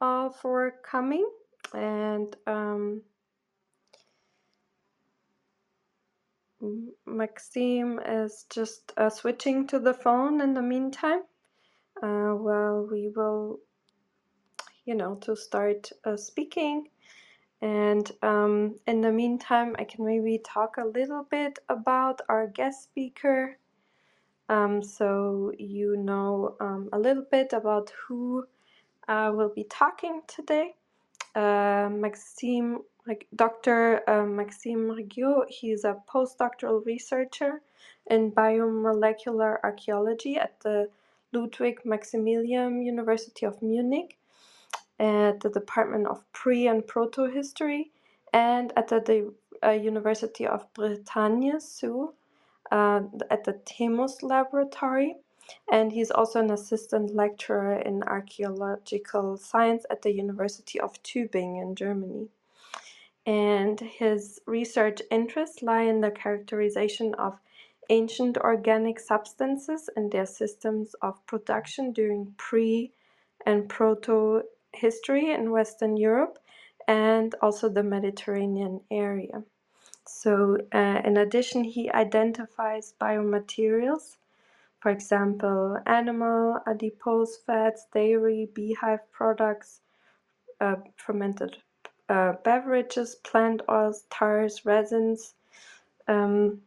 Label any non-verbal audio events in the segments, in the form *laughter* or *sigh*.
all for coming. And um, Maxime is just uh, switching to the phone in the meantime. Uh, well, we will, you know, to start uh, speaking. And um, in the meantime, I can maybe talk a little bit about our guest speaker. Um, so you know um, a little bit about who uh, will be talking today. Uh, Maxime, Dr. Uh, Maxime Rageot, he's a postdoctoral researcher in biomolecular archaeology at the Ludwig Maximilian University of Munich at the Department of Pre and Proto History and at the uh, University of Bretagne, Sceaux, uh, at the TEMUS Laboratory. And he's also an assistant lecturer in archaeological science at the University of Tübingen in Germany. And his research interests lie in the characterization of ancient organic substances and their systems of production during pre and proto history in Western Europe and also the Mediterranean area. So, uh, in addition, he identifies biomaterials, for example, animal, adipose fats, dairy, beehive products, uh, fermented uh, beverages, plant oils, tars, resins. Um,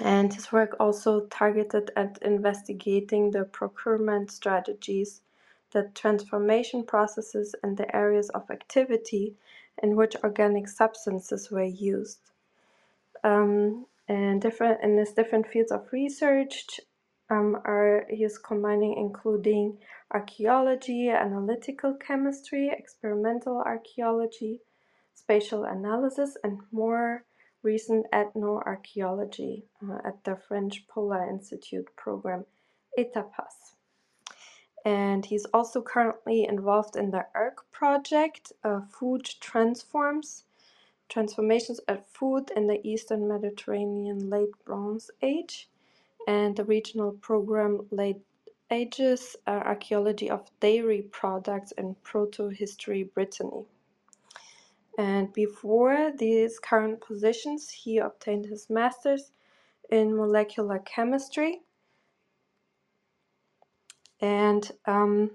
and his work also targeted at investigating the procurement strategies the transformation processes and the areas of activity in which organic substances were used. Um, and different in his different fields of research um, are he is combining including archaeology, analytical chemistry, experimental archaeology, spatial analysis, and more recent ethnoarchaeology uh, at the French Polar Institute program ETAPAS. And he's also currently involved in the ERC project, uh, Food Transforms, Transformations of Food in the Eastern Mediterranean Late Bronze Age, and the regional program Late Ages, uh, Archaeology of Dairy Products in Proto-History Brittany. And before these current positions, he obtained his master's in molecular chemistry and um,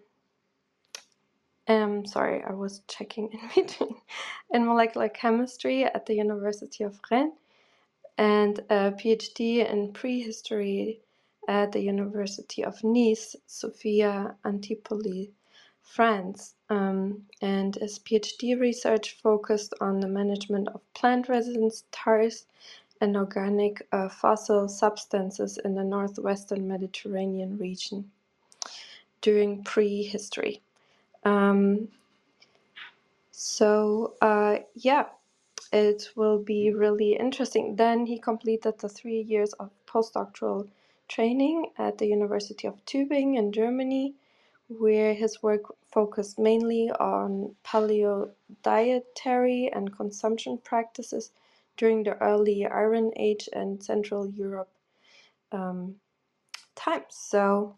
um, sorry, I was checking *laughs* in between in molecular chemistry at the University of Rennes and a PhD in prehistory at the University of Nice, Sophia Antipolis, France. Um, and his PhD research focused on the management of plant resins, tars, and organic uh, fossil substances in the northwestern Mediterranean region during prehistory. Um, so uh, yeah, it will be really interesting. Then he completed the three years of postdoctoral training at the University of Tübingen in Germany, where his work focused mainly on paleo dietary and consumption practices during the early Iron Age and Central Europe um, times. So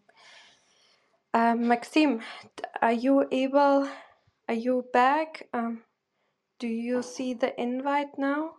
um, Maxime, are you able, are you back? Um, do you see the invite now?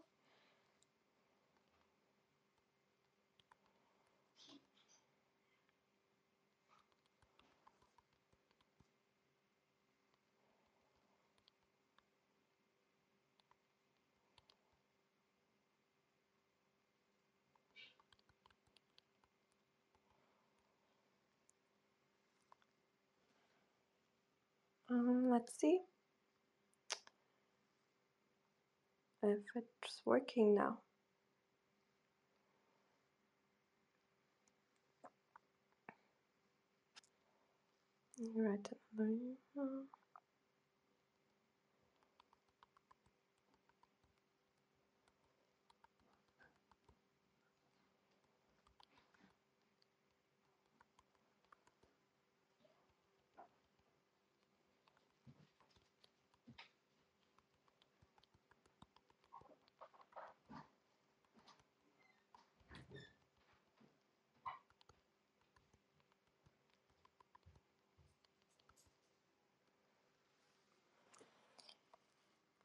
Um, let's see if it's working now. Right.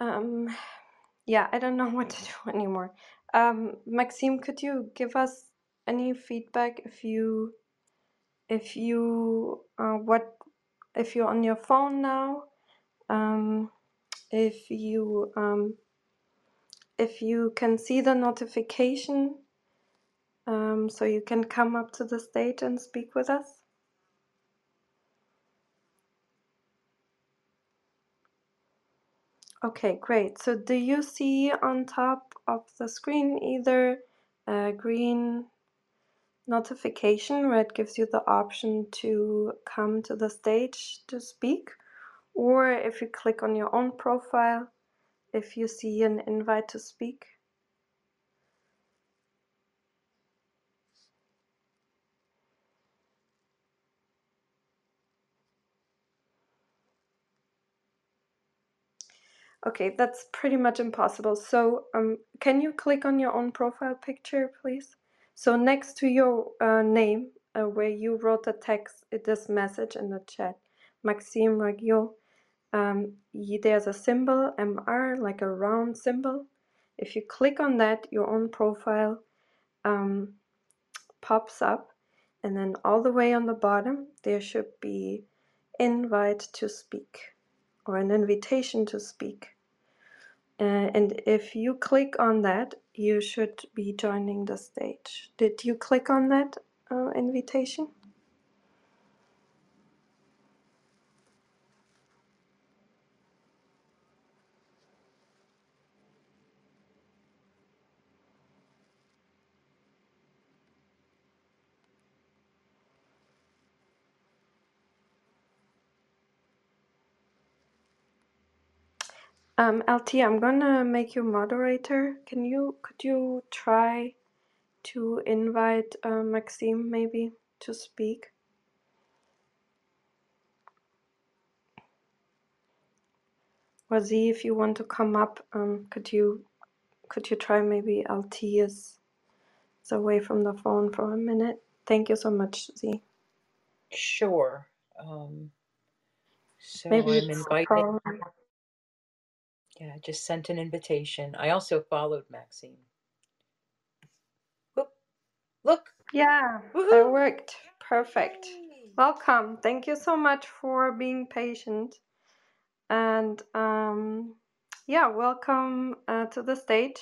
Um, yeah, I don't know *laughs* what to do anymore. Um, Maxime, could you give us any feedback if you if you uh, what if you're on your phone now? Um, if you um, if you can see the notification, um, so you can come up to the stage and speak with us. Okay, great. So do you see on top of the screen either a green notification where it gives you the option to come to the stage to speak? Or if you click on your own profile, if you see an invite to speak? Okay, that's pretty much impossible. So, um, can you click on your own profile picture, please? So, next to your uh, name, uh, where you wrote the text, this message in the chat, Maxime Rageot, um, there's a symbol, MR, like a round symbol. If you click on that, your own profile um, pops up. And then all the way on the bottom, there should be invite to speak or an invitation to speak. Uh, and if you click on that, you should be joining the stage. Did you click on that uh, invitation? Um, LT, I'm gonna make you moderator. Can you could you try to invite uh, Maxime maybe to speak? Or Z, if you want to come up, um, could you could you try maybe LT is is away from the phone for a minute? Thank you so much, Z. Sure. Um, so Maybe I'm it's inviting. Yeah, I just sent an invitation. I also followed Maxine. Whoop, look. Yeah, that Woohoo! worked. Perfect. Yay! Welcome. Thank you so much for being patient. And um, yeah, welcome uh, to the stage.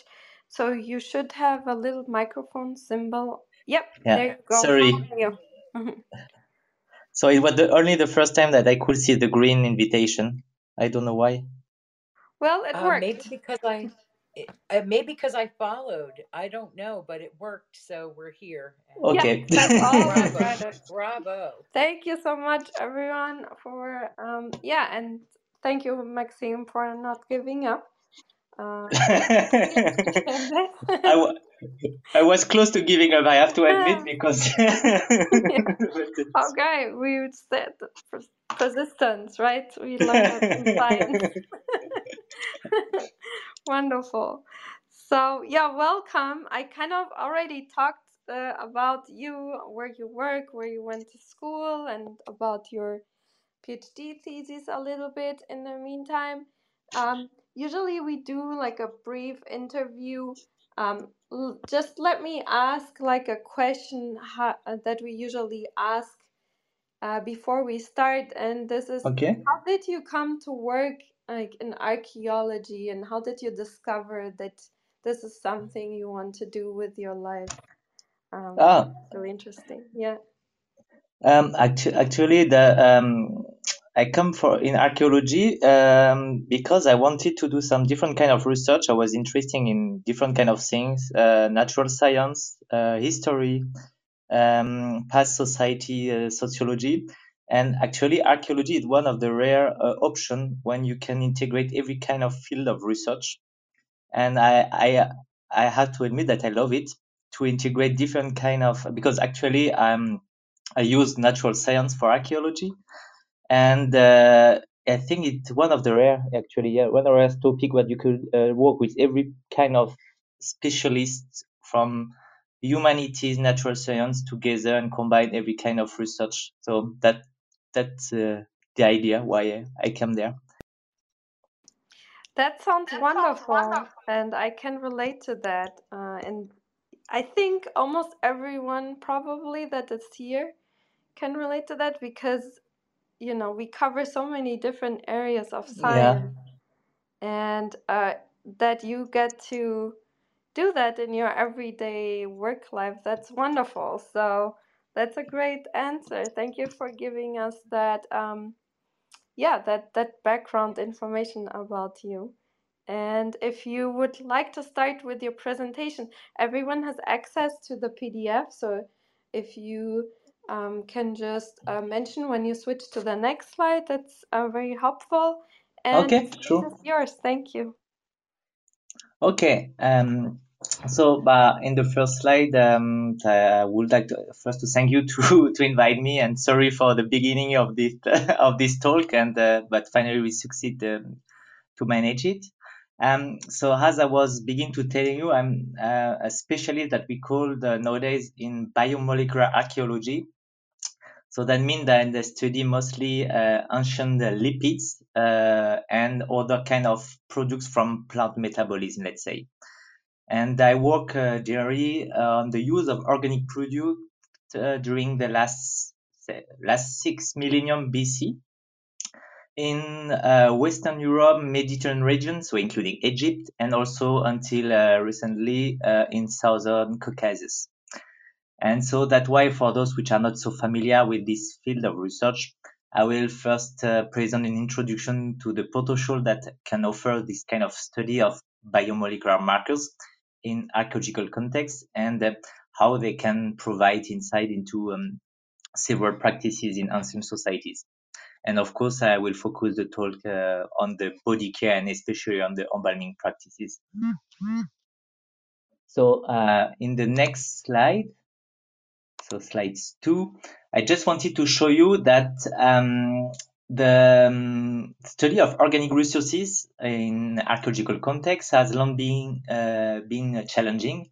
So you should have a little microphone symbol. Yep, there Yeah, you go. Sorry. you? *laughs* So it was the, only the first time that I could see the green invitation. I don't know why. Well, it Uh, maybe because I, it, uh, maybe because I followed. I don't know, but it worked. So we're here. And Yeah, Okay. that's *laughs* all bravo, bravo. Thank you so much, everyone, for um, yeah, and thank you, Maxime, for not giving up. *laughs* Uh, *laughs* I, I was close to giving up, I have to admit, because. Okay, we would say persistence, right? We learned that in science. *laughs* Wonderful. So, yeah, welcome. I kind of already talked uh, about you, where you work, where you went to school, and about your PhD thesis a little bit in the meantime. Um, usually, we do like a brief interview. Um, l- just let me ask like a question uh, that we usually ask uh, before we start, and this is okay. how did you come to work like in archaeology, and how did you discover that this is something you want to do with your life? Um, Ah, so interesting. Yeah. Um, actu- actually, the um, I come for in archaeology um, because I wanted to do some different kind of research. I was interested in different kind of things, uh, natural science, uh, history, um, past society, uh, sociology, and actually archaeology is one of the rare uh, option when you can integrate every kind of field of research. And I I I have to admit that I love it to integrate different kind of because actually I'm I use natural science for archaeology, and uh, I think it's one of the rare, actually, yeah, one of the rare topic that you could uh, work with every kind of specialist from humanities, natural science together and combine every kind of research. So that that's uh, the idea why I came there. That sounds that wonderful, sounds wonderful, and I can relate to that. Uh, and I think almost everyone probably that is here can relate to that because you know we cover so many different areas of science, yeah. and uh, that you get to do that in your everyday work life. That's wonderful. So that's a great answer. Thank you for giving us that. Um, yeah, that that background information about you. And if you would like to start with your presentation, everyone has access to the PDF. So if you um, can just uh, mention when you switch to the next slide, that's uh, very helpful. And okay, sure. yours. Thank you. Okay. Um, so uh, in the first slide, um, I would like to first to thank you *laughs* to to invite me and sorry for the beginning of this *laughs* of this talk and uh, but finally we succeed um, to manage it. Um, so as I was beginning to tell you, I'm uh, a specialist that we call the, nowadays in biomolecular archaeology. So that means that they study mostly uh, ancient lipids uh, and other kind of products from plant metabolism, let's say. And I work uh, generally on the use of organic product uh, during the last last six millennium BC in uh, Western Europe, Mediterranean region, so including Egypt, and also until uh, recently uh, in Southern Caucasus. And so that's why for those which are not so familiar with this field of research, I will first uh, present an introduction to the potential that can offer this kind of study of biomolecular markers in archaeological context and uh, how they can provide insight into um, several practices in ancient societies. And of course, I will focus the talk uh, on the body care and especially on the embalming practices. So uh, in the next slide, so slides two, I just wanted to show you that um, the um, study of organic resources in archaeological context has long been, uh, been challenging.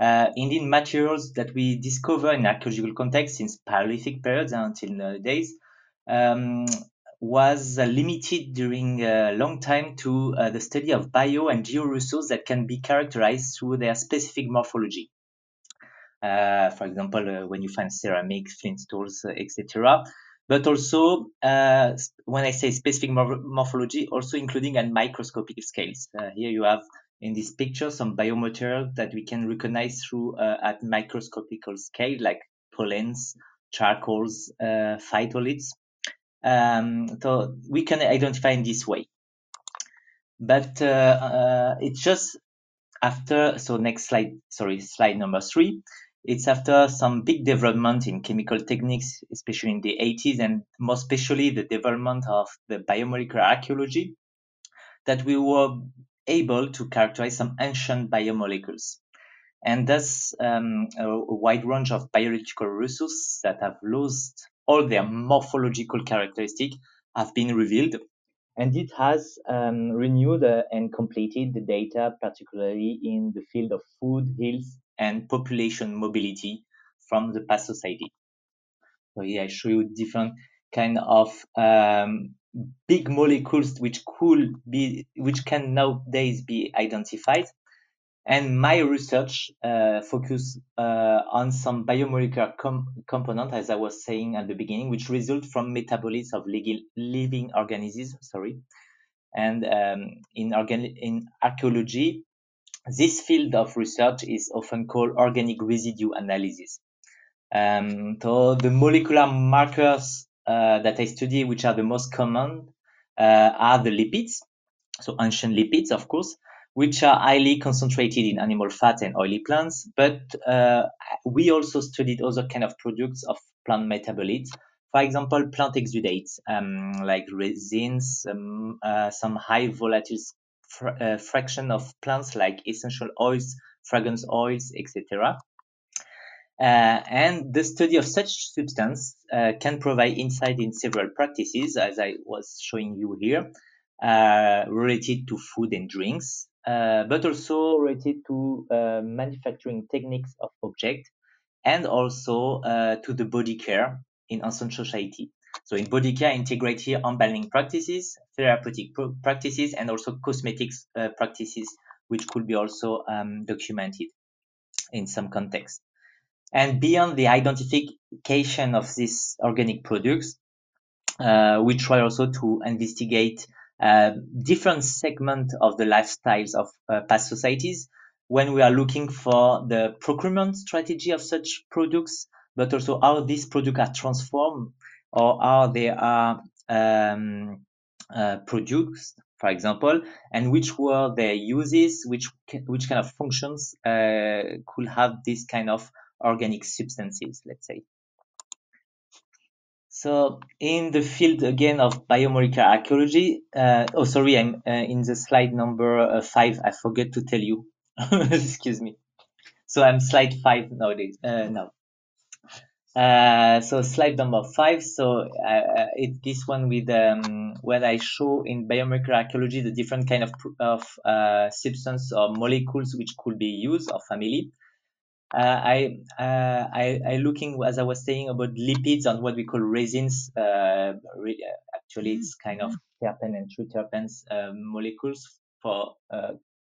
Uh, indeed, materials that we discover in archaeological context since Paleolithic periods until nowadays um, was uh, limited during a long time to uh, the study of bio and georesources that can be characterized through their specific morphology. Uh, for example, uh, when you find ceramics, flint tools, uh, etc. But also, uh, when I say specific mor- morphology, also including at microscopic scales. here you have in this picture some biomaterial that we can recognize through at microscopical scale, like pollens, charcoals, phytoliths. Um, so we can identify in this way. But uh, uh, it's just after, so next slide, sorry, slide number three. It's after some big development in chemical techniques, especially in the 80s, and more especially the development of the biomolecular archaeology, that we were able to characterize some ancient biomolecules. And thus, um, a, wide range of biological resources that have lost all their morphological characteristics have been revealed. And it has um, renewed uh, and completed the data, particularly in the field of food, health, and population mobility from the past society. So here I show you different kind of um, big molecules which could be, which can nowadays be identified. And my research uh, focus uh, on some biomolecular com- component, as I was saying at the beginning, which result from metabolism of living organisms. Sorry, and um, in in archaeology, this field of research is often called organic residue analysis. Um, so the molecular markers uh, that I study, which are the most common, uh, are the lipids, so ancient lipids, of course, which are highly concentrated in animal fat and oily plants. But uh, we also studied other kind of products of plant metabolites. For example, plant exudates um, like resins, um, uh, some high volatile fr- uh, fraction of plants like essential oils, fragrance oils, etc. Uh, and the study of such substance uh, can provide insight in several practices, as I was showing you here, uh, related to food and drinks, uh, but also related to uh, manufacturing techniques of objects and also to the body care in ancient society. So in body care, integrate here embalming practices, therapeutic practices, and also cosmetics uh, practices, which could be also um, documented in some context. And beyond the identification of these organic products, uh, we try also to investigate uh, different segments of the lifestyles of uh, past societies when we are looking for the procurement strategy of such products, but also how these products are transformed or how they are um, uh, produced, for example, and which were their uses, which which kind of functions uh, could have this kind of organic substances, let's say. So in the field again of biomolecular archaeology, uh, oh sorry, I'm uh, in the slide number uh, five. I forget to tell you. *laughs* Excuse me. So I'm slide five nowadays. Uh, now. Uh, so slide number five. So uh, it's this one with um, where I show in biomarker archaeology the different kind of of uh, substance or molecules which could be used or family. Uh, I, uh, I, I looking as I was saying about lipids and what we call resins. Uh, re- actually, it's kind of terpene and triterpenes molecules for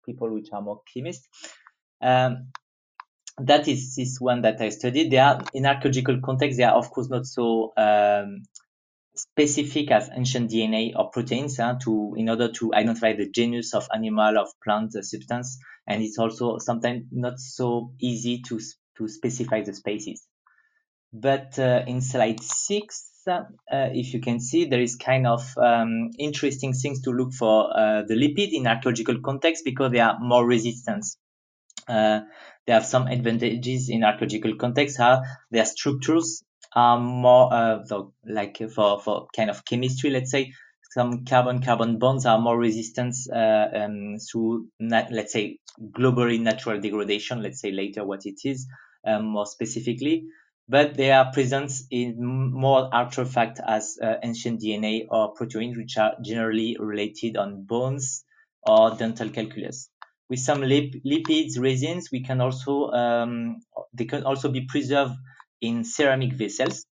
people which are more chemists. Um, that is this one that I studied. They are in archaeological context. They are of course not so um, specific as ancient DNA or proteins uh, to in order to identify the genus of animal of plant uh, substance and it's also sometimes not so easy to to specify the species but uh, in slide six uh, if you can see there is kind of um, interesting things to look for uh, the lipid in archaeological context because they are more resistant uh, they have some advantages in archaeological context how their structures are more uh, like for, for kind of chemistry, let's say, some carbon-carbon bonds are more resistant uh, um, through, nat- let's say, globally natural degradation. Let's say later what it is um, more specifically, but they are present in more artifacts as uh, ancient DNA or proteins, which are generally related on bones or dental calculus. With some lip- lipids, resins, we can also um, they can also be preserved in ceramic vessels.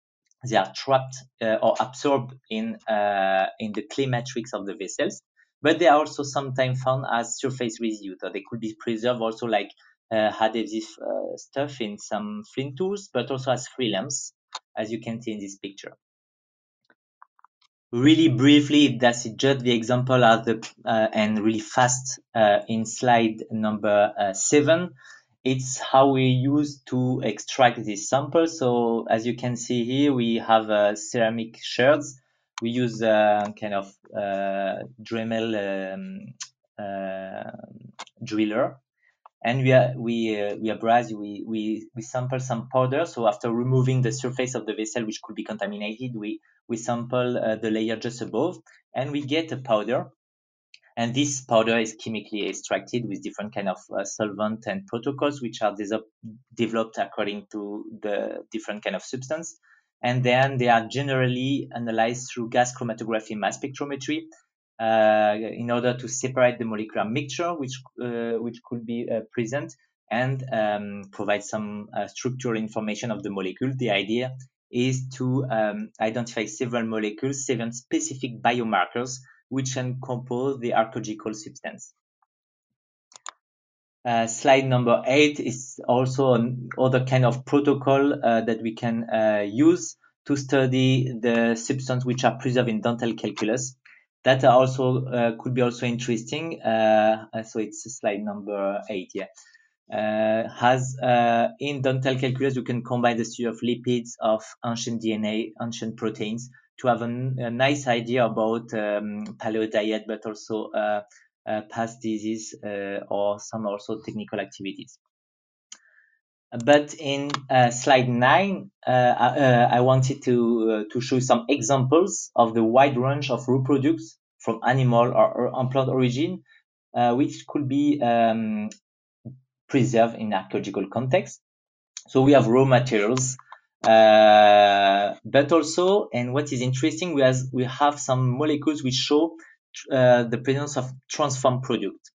They are trapped uh, or absorbed in uh, in the clay matrix of the vessels, but they are also sometimes found as surface residue. So they could be preserved also like uh, adhesive uh, stuff in some flint tools, but also as free lamps, as you can see in this picture. Really briefly, that's just the example of the uh, and really fast uh, in slide number seven it's how we use to extract this sample. So as you can see here, we have uh, ceramic shards. We use a uh, kind of uh, Dremel um, uh, driller, and we are, we uh, we abrase we, we we sample some powder. So after removing the surface of the vessel, which could be contaminated, we we sample uh, the layer just above, and we get a powder and this powder is chemically extracted with different kind of uh, solvent and protocols, which are de- developed according to the different kind of substance. And then they are generally analyzed through gas chromatography mass spectrometry uh, in order to separate the molecular mixture, which uh, which could be uh, present, and um, provide some uh, structural information of the molecule. The idea is to um, identify several molecules, seven specific biomarkers which can compose the archaeological substance. Uh, slide number eight is also another kind of protocol uh, that we can uh, use to study the substance which are preserved in dental calculus. That also uh, could be also interesting. Uh, so it's slide number eight, yeah. Uh, has in dental calculus you can combine the study of lipids, of ancient DNA, ancient proteins to have a, a nice idea about um, paleo diet, but also uh, uh, past disease uh, or some also technical activities. But in uh, slide nine, uh, uh, I wanted to to show some examples of the wide range of raw products from animal or, or plant origin, which could be um, preserved in archaeological context. So we have raw materials uh, but also, and what is interesting, we, has, we have some molecules which show uh, the presence of transformed product.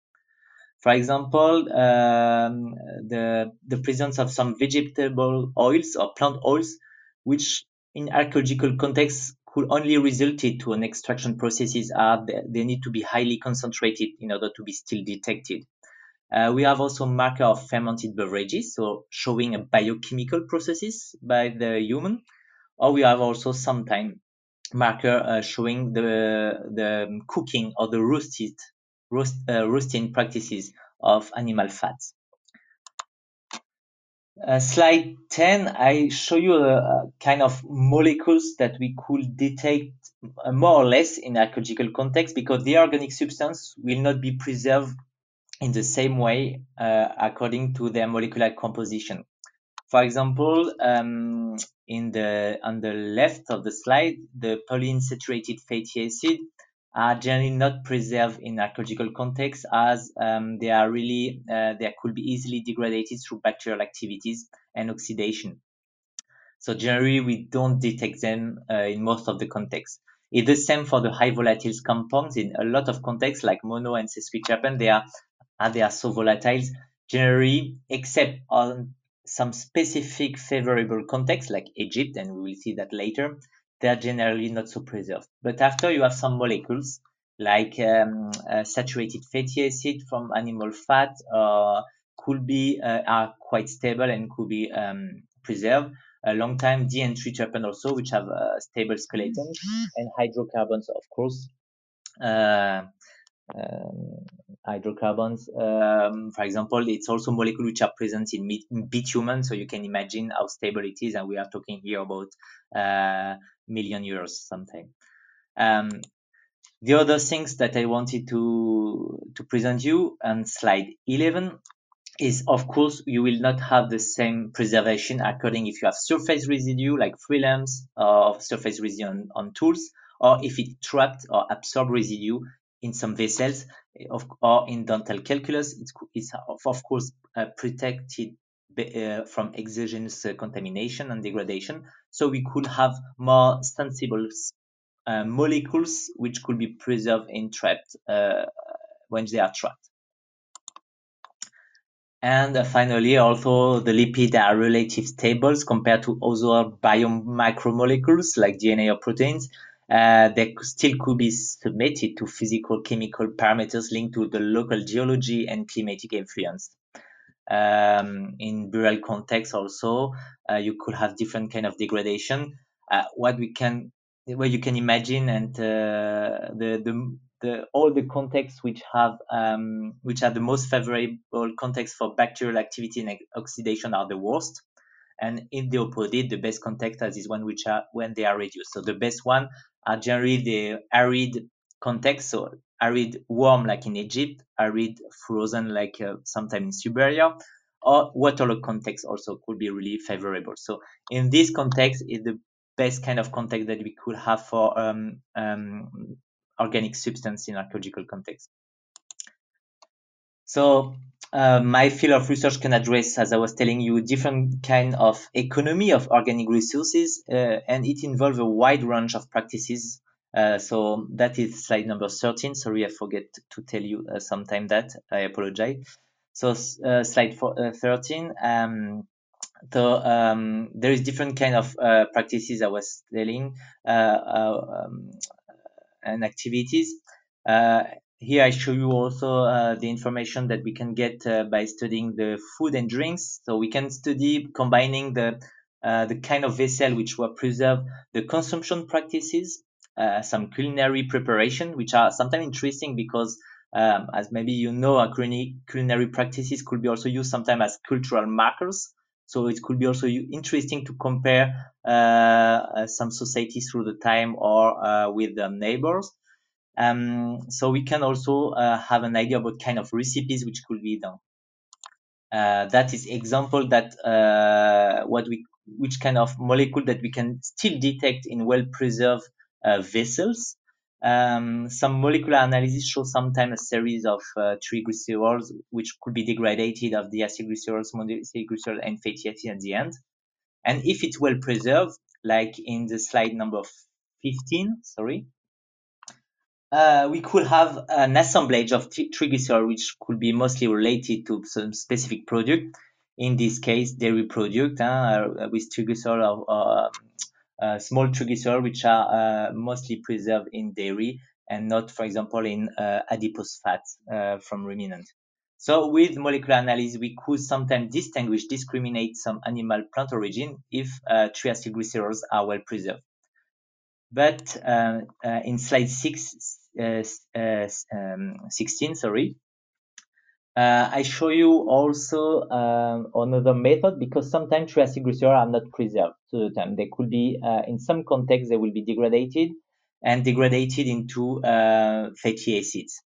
For example, um, the, the presence of some vegetable oils or plant oils, which in archaeological context could only result to an extraction processes are they need to be highly concentrated in order to be still detected. Uh, we have also marker of fermented beverages, so showing a biochemical processes by the human. Or we have also sometime marker uh, showing the the cooking or the roasted roast, uh, roasting practices of animal fats. Uh, slide 10, I show you a, a, kind of molecules that we could detect uh, more or less in ecological context because the organic substance will not be preserved in the same way uh, according to their molecular composition. For example, um, in the on the left of the slide, the polyunsaturated fatty acid are generally not preserved in archaeological context as um, they are really uh, they could be easily degraded through bacterial activities and oxidation. So generally we don't detect them uh, in most of the contexts. It's the same for the high volatile compounds in a lot of contexts like mono and sesquiterpene. They are and they are so volatile generally except on some specific favorable contexts like Egypt and we will see that later they are generally not so preserved. But after you have some molecules like um, uh, saturated fatty acid from animal fat uh, could be uh, are quite stable and could be um, preserved a long time. D and triterpene also, which have a stable skeleton, and hydrocarbons, of course. Uh, um, hydrocarbons. Um, for example, it's also molecules which are present in, bitumen, so you can imagine how stable it is. And we are talking here about uh, million years something. Um, the other things that I wanted to to present you on slide 11 is of course you will not have the same preservation according if you have surface residue like free lumps or surface residue on, on tools or if it trapped or absorbed residue in some vessels of, or in dental calculus, it's, it's of course uh, protected uh, from exogenous uh, contamination and degradation. So we could have more sensible uh, molecules which could be preserved and trapped uh, when they are trapped. And uh, finally, also the lipid are relative stables compared to other biomacromolecules like DNA or proteins uh, they still could be submitted to physical chemical parameters linked to the local geology and climatic influence. Um, in burial context also, uh, you could have different kind of degradation. Uh, what we can, what you can imagine, and uh, the, the the all the contexts which have um, which have the most favorable context for bacterial activity and oxidation are the worst and in the opposite the best context is one which are when they are reduced so the best one are generally the arid context, so arid warm like in Egypt, arid frozen like uh, sometime in Siberia, or waterlogged context also could be really favorable. So in this context is the best kind of context that we could have for um, um, organic substance in archaeological context. So uh, my field of research can address, as I was telling you, different kind of economy of organic resources, uh, and it involves a wide range of practices. Uh, so that is slide number 13. Sorry, I forget to tell you uh, sometime that. I apologize. So uh, slide uh, 13. Um, so um, there is different kind of practices I was telling um, and activities. Uh, here I show you also uh, the information that we can get uh, by studying the food and drinks. So we can study combining the uh, the kind of vessel which were preserved, the consumption practices, uh, some culinary preparation, which are sometimes interesting because um, as maybe you know, culinary, culinary practices could be also used sometimes as cultural markers. So it could be also interesting to compare uh, uh, some societies through the time or with the neighbors. Um, so we can also uh, have an idea about kind of recipes which could be done. Uh, that is example that uh, what we which kind of molecule that we can still detect in well preserved uh, vessels. Um, some molecular analysis show sometimes a series of uh, triglycerols which could be degraded of the acylglycerols, monoglycerols, and fatty acid at the end. And if it's well preserved, like in the slide number 15, sorry, uh, we could have an assemblage of triglyceride which could be mostly related to some specific product. In this case, dairy product uh, with triglyceride or, uh, small triglycerides, which are uh, mostly preserved in dairy and not, for example, in uh, adipose fat uh, from ruminant. So with molecular analysis, we could sometimes distinguish, discriminate some animal plant origin if uh, triacylglycerols are well preserved. But uh, uh, in slide six, uh, um, 16, sorry, uh, I show you also um, another method because sometimes triacylglycerols are not preserved to the time. They could be, uh, in some contexts, they will be degraded and degraded into uh, fatty acids.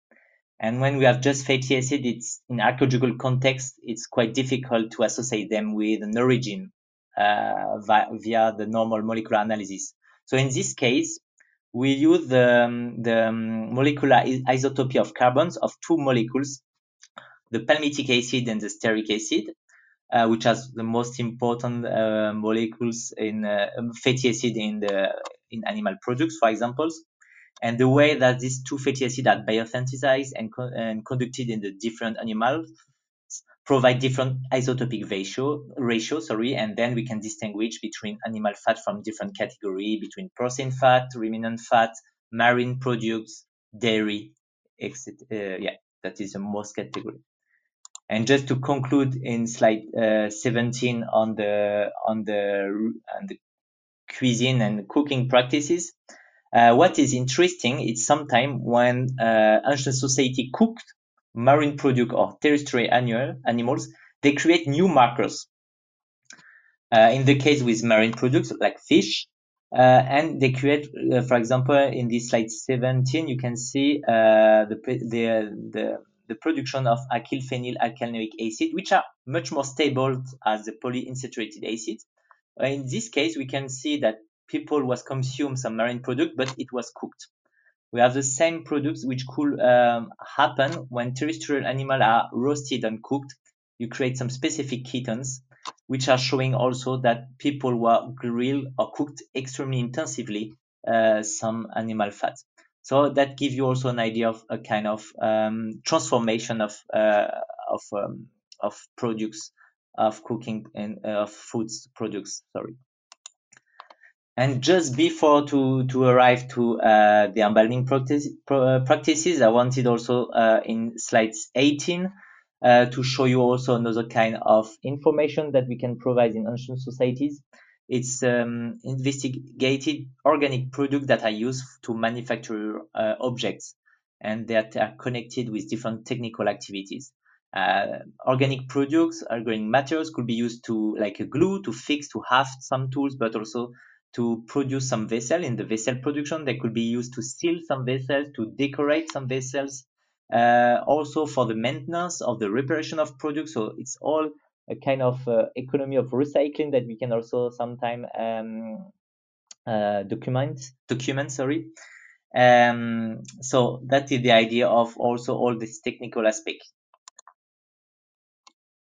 And when we have just fatty acid, it's in archaeological context, it's quite difficult to associate them with an origin uh, via, via the normal molecular analysis. So in this case, we use the, um, the um, molecular isotopy of carbons of two molecules the palmitic acid and the stearic acid, uh, which are the most important uh, molecules in uh, um, fatty acid in the in animal products, for example. And the way that these two fatty acids are biosynthesized and, co- and conducted in the different animals provide different isotopic ratio, ratio, sorry, and then we can distinguish between animal fat from different category, between porcine fat, ruminant fat, marine products, dairy, etc. Uh, yeah, that is the most category. And just to conclude in slide uh, 17 on the on the on the cuisine and cooking practices, uh, what is interesting is sometimes when uh, ancient society cooked marine product or terrestrial animal, animals, they create new markers. Uh, in the case with marine products like fish, uh, and they create, uh, for example, in this slide 17, you can see the the the the production of alkylphenyl alkanoic acid, which are much more stable as the polyunsaturated acids. Uh, in this case, we can see that people was consumed some marine product, but it was cooked. We have the same products which could um, happen when terrestrial animals are roasted and cooked. You create some specific ketones, which are showing also that people were grilled or cooked extremely intensively uh, some animal fats. So that gives you also an idea of a kind of um, transformation of uh, of um, of products of cooking and uh, of foods products. Sorry. And just before to to arrive to uh, the embalming practice, uh, practices, I wanted also uh, in slides 18 uh, to show you also another kind of information that we can provide in ancient societies it's um, investigated organic products that are used to manufacture uh, objects and that are connected with different technical activities. Uh, organic products, organic materials could be used to like a glue to fix, to have some tools, but also to produce some vessel. In the vessel production, they could be used to seal some vessels, to decorate some vessels, uh, also for the maintenance of the reparation of products. So it's all a kind of uh, economy of recycling that we can also sometime um, uh, document document sorry um, so that is the idea of also all this technical aspect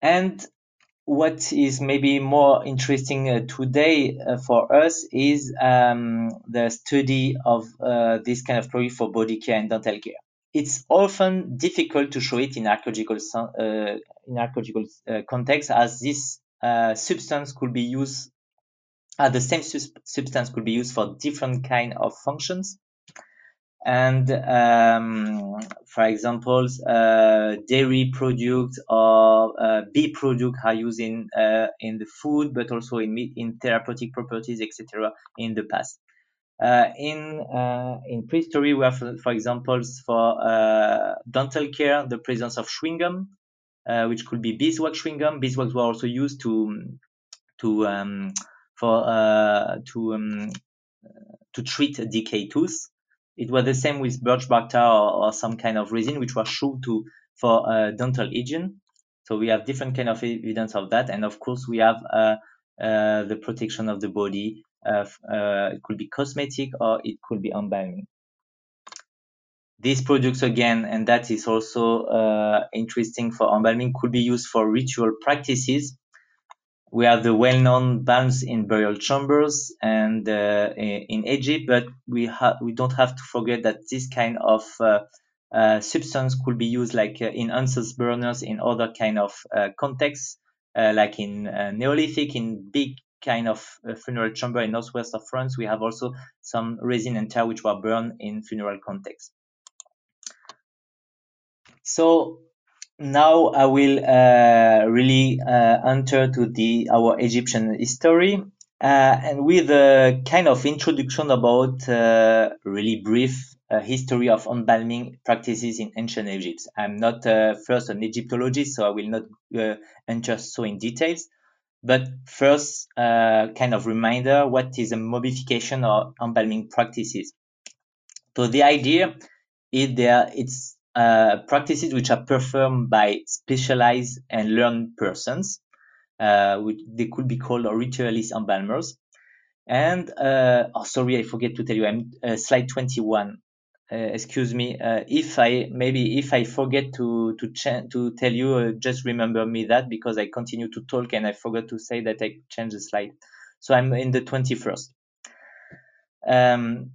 and what is maybe more interesting uh, today uh, for us is um, the study of uh, this kind of product for body care and dental care. It's often difficult to show it in archaeological uh, in archaeological uh, context as this uh, substance could be used the same substance could be used for different kind of functions and um, for example uh, dairy products or uh, bee products are used in uh, in the food but also in in therapeutic properties etc in the past uh, in uh, in prehistory, we have, for example, for uh, dental care, the presence of chewing gum, which could be beeswax chewing gum. Beeswax were also used to to um, for to um, to treat decayed tooth. It was the same with birch bark tar or, or, some kind of resin, which was shown to for uh, dental hygiene. So we have different kind of evidence of that, and of course we have uh, uh, the protection of the body uh, it could be cosmetic or it could be embalming. These products again, and that is also uh, interesting for embalming, could be used for ritual practices. We have the well-known balms in burial chambers and uh, in Egypt, but we have we don't have to forget that this kind of uh, uh, substance could be used like uh, in incense burners in other kind of contexts, like in Neolithic, in big kind of uh, funeral chamber in northwest of France, we have also some resin and tar which were burned in funeral context. So now I will uh, really uh, enter to the our Egyptian history uh, and with a kind of introduction about uh, really brief uh, history of embalming practices in ancient Egypt. I'm not uh, first an Egyptologist, so I will not enter so in details. But first, kind of reminder, what is a mummification or embalming practices? So the idea is there it's practices which are performed by specialized and learned persons uh, which they could be called ritualist embalmers. And uh, oh, sorry, I forget to tell you, I'm uh, slide 21. Uh, excuse me. Uh, if I maybe if I forget to to ch- to tell you, uh, just remember me that because I continue to talk and I forgot to say that I changed the slide. So I'm in the 21st. Um,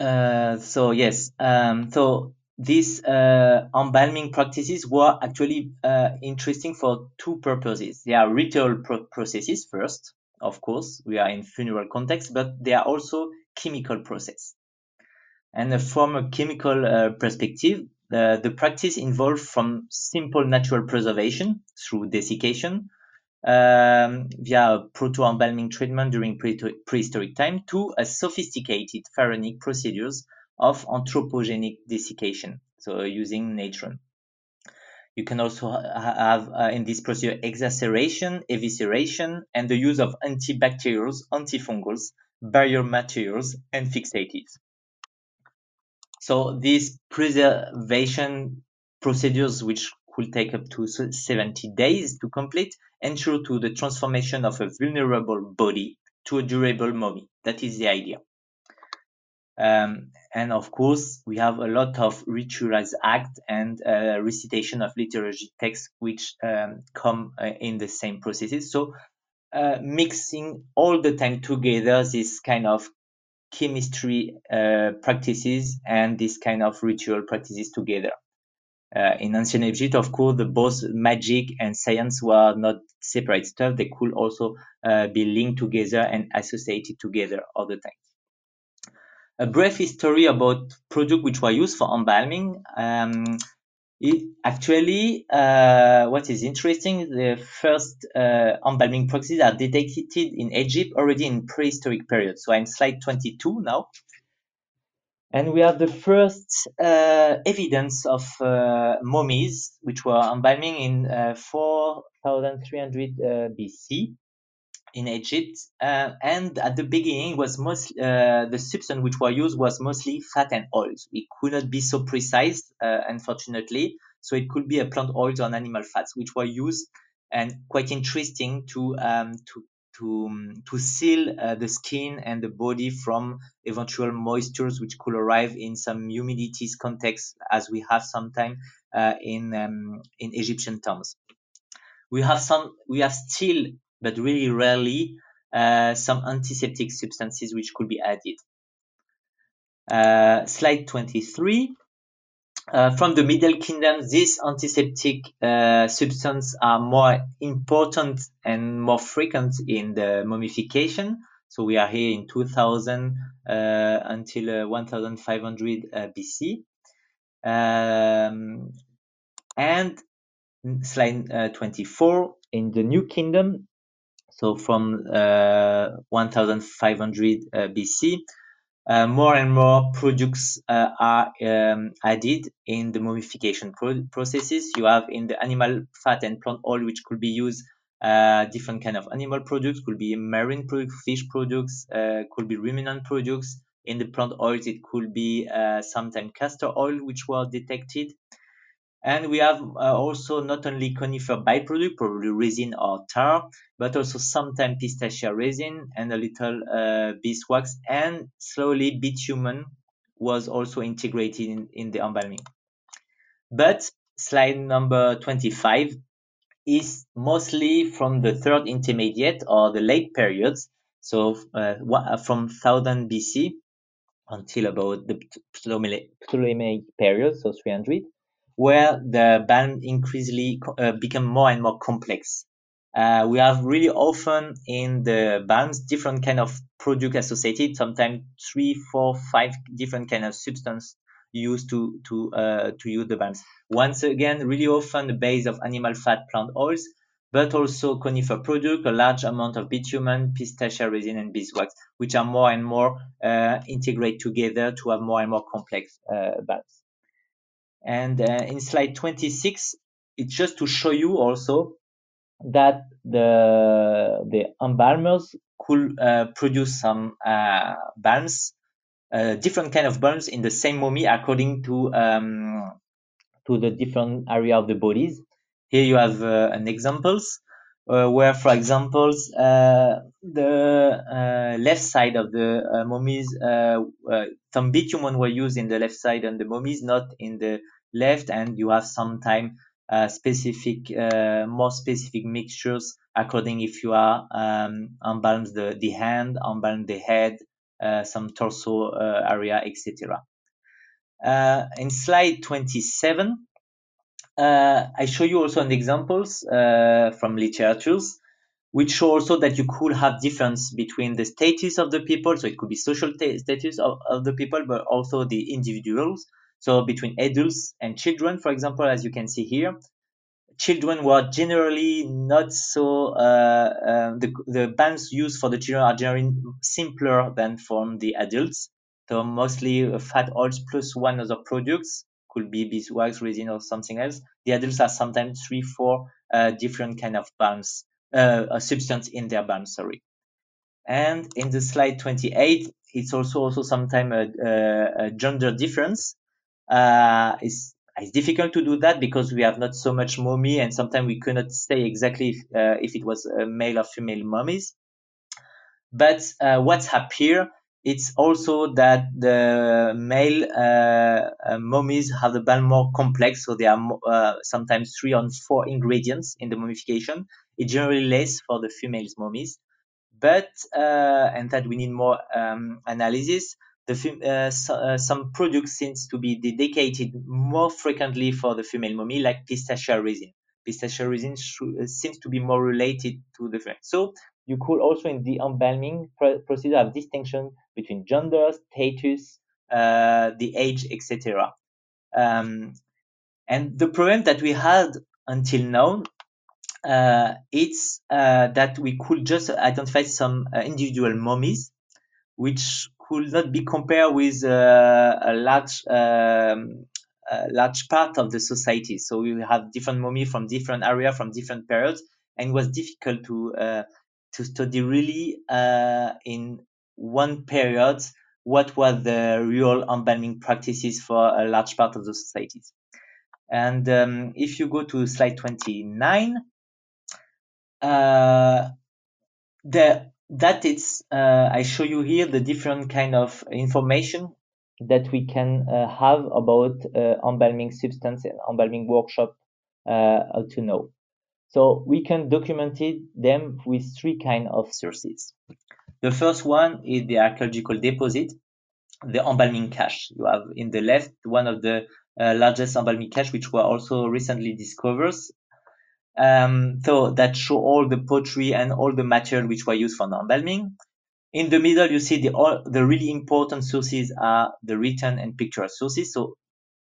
uh so yes. Um, so these uh, embalming practices were actually uh, interesting for two purposes. They are ritual pro processes first, of course, we are in funeral context, but they are also chemical process. And from a chemical uh, perspective, the practice involved from simple natural preservation through desiccation um, via proto-embalming treatment during prehistoric time to a sophisticated pharaonic procedures of anthropogenic desiccation, so using natron. You can also have uh, in this procedure excerebration, evisceration, and the use of antibacterials, antifungals, barrier materials, and fixatives. So these preservation procedures, which could take up to 70 days to complete, ensure to the transformation of a vulnerable body to a durable mummy. That is the idea. Um, and of course, we have a lot of ritualized act and uh, recitation of liturgy texts which um, come uh, in the same processes. So uh, mixing all the time together this kind of chemistry uh, practices and this kind of ritual practices together. Uh, in ancient Egypt, of course, the both magic and science were not separate stuff. They could also uh, be linked together and associated together all the time a brief history about product which were used for embalming. Um, it, actually, uh, what is interesting, the first uh, embalming practices are detected in Egypt already in prehistoric period. So I'm slide 22 now. And we have the first uh, evidence of uh, mummies, which were embalming in uh, 4300 uh, BC in Egypt. Uh, and at the beginning was most uh, the substance which were used was mostly fat and oils. We could not be so precise, uh, unfortunately. So it could be a plant oils or animal fats which were used and quite interesting to um, to to um, to seal uh, the skin and the body from eventual moistures which could arrive in some humidities context as we have sometimes uh, in um, in Egyptian tombs. We have some we have still but really rarely uh, some antiseptic substances which could be added. Uh, slide 23. Uh, from the Middle Kingdom, these antiseptic uh, substances are more important and more frequent in the mummification. So we are here in 2000 uh, until uh, 1500 BC. Um, and slide 24, in the New Kingdom, so from uh, 1500 uh, BC, uh, more and more products uh, are um, added in the mummification pro processes. You have in the animal fat and plant oil, which could be used uh, different kind of animal products, could be marine products, fish products, uh, could be ruminant products. In the plant oils, it could be sometimes castor oil, which was detected. And we have uh, also not only conifer byproduct, probably resin or tar, but also sometimes Pistacia resin and a little uh, beeswax and slowly bitumen was also integrated in, in the embalming. But slide number 25 is mostly from the third intermediate or the late periods. So uh, from 1000 BC until about the Ptolemaic period, so 300 where the band increasingly uh, become more and more complex. Uh, we have really often in the balms different kind of product associated, sometimes three, four, five different kind of substance used to to uh, to use the balms. Once again, really often the base of animal fat, plant oils, but also conifer product, a large amount of bitumen, Pistacia resin, and beeswax, which are more and more uh, integrate together to have more and more complex uh, balms. And uh, in slide 26, it's just to show you also that the the embalmers could uh, produce some uh, balms, uh, different kind of balms in the same mummy according to um, to the different area of the bodies. Here you have uh, an examples uh, where, for example, uh, the left side of the mummies, some bitumen were used in the left side and the mummies not in the left, and you have time uh, specific, uh, more specific mixtures according if you are um, the, the hand, unbalance the head, uh, some torso uh, area, etc. Uh, in slide 27, uh, I show you also an examples from literatures which show also that you could have difference between the status of the people. So it could be social status of, of the people, but also the individuals. So between adults and children, for example, as you can see here, children were generally not so uh, uh, the the bands used for the children are generally simpler than for the adults. So mostly fat oils plus one other products could be beeswax, resin, or something else. The adults are sometimes three, four uh, different kind of balms, uh, substance in their balm. Sorry. And in the slide 28, it's also also sometimes a, a, a gender difference uh, it's, it's difficult to do that because we have not so much mummy and sometimes we cannot say exactly if, uh, if it was a male or female mummies. But uh, what's up here, it's also that the male uh, uh, mummies have the band more complex, so there are uh, sometimes three or four ingredients in the mummification. It's generally less for the female mummies, but uh, and that we need more um, analysis the, uh, so, uh, some products seems to be dedicated more frequently for the female mummy, like pistachio resin. Pistachio resin uh, seems to be more related to the female. So you could also in the embalming procedure have distinction between gender, status, uh, the age, etc. Um, and the problem that we had until now, uh, it's uh, that we could just identify some individual mummies, which could not be compared with uh, a large um, a large part of the society. So we have different mummy from different area, from different periods, and it was difficult to uh, to study really uh, in one period what were the real embalming practices for a large part of the societies. And um, if you go to slide 29, uh, the that it's uh, I show you here the different kind of information that we can uh, have about uh, embalming substance and embalming workshop uh, to know. So we can document it, them with three kind of sources. The first one is the archaeological deposit, the embalming cache. You have in the left one of the uh, largest embalming cache, which were also recently discovered um, so that show all the pottery and all the material which were used for embalming. In the middle, you see the all, the really important sources are the written and pictorial sources. So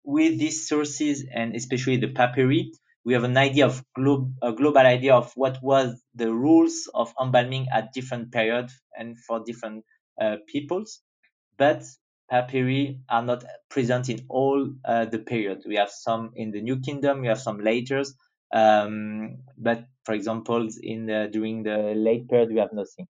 with these sources and especially the papyri, we have an idea of glo- a global idea of what was the rules of embalming at different periods and for different uh, peoples. But papyri are not present in all uh, the periods. We have some in the New Kingdom, we have some later, um, but for example, in the, during the late period, we have nothing.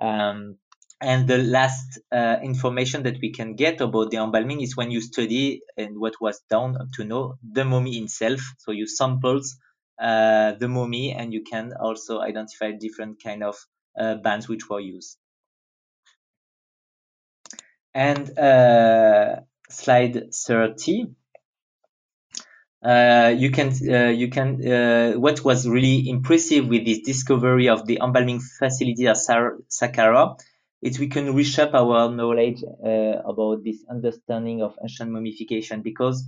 Um, and the last uh, information that we can get about the embalming is when you study and what was done to know the mummy itself. So you samples uh, the mummy and you can also identify different kind of uh, bands which were used. And uh, slide 30 uh, you can uh, you can uh, what was really impressive with this discovery of the embalming facility at Saqqara is we can reshape our knowledge uh, about this understanding of ancient mummification because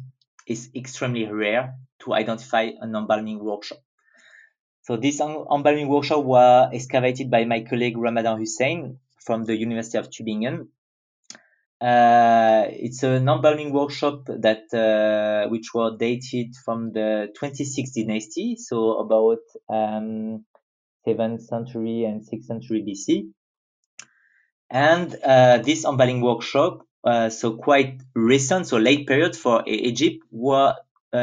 it's extremely rare to identify an embalming workshop. So this embalming workshop was excavated by my colleague Ramadan Hussein from the University of Tübingen. Uh, it's an embalming workshop that uh, which was dated from the 26th dynasty, so about um, 7th century and 6th century BC. And uh, this embalming workshop, uh, so quite recent, so late period for Egypt, were uh,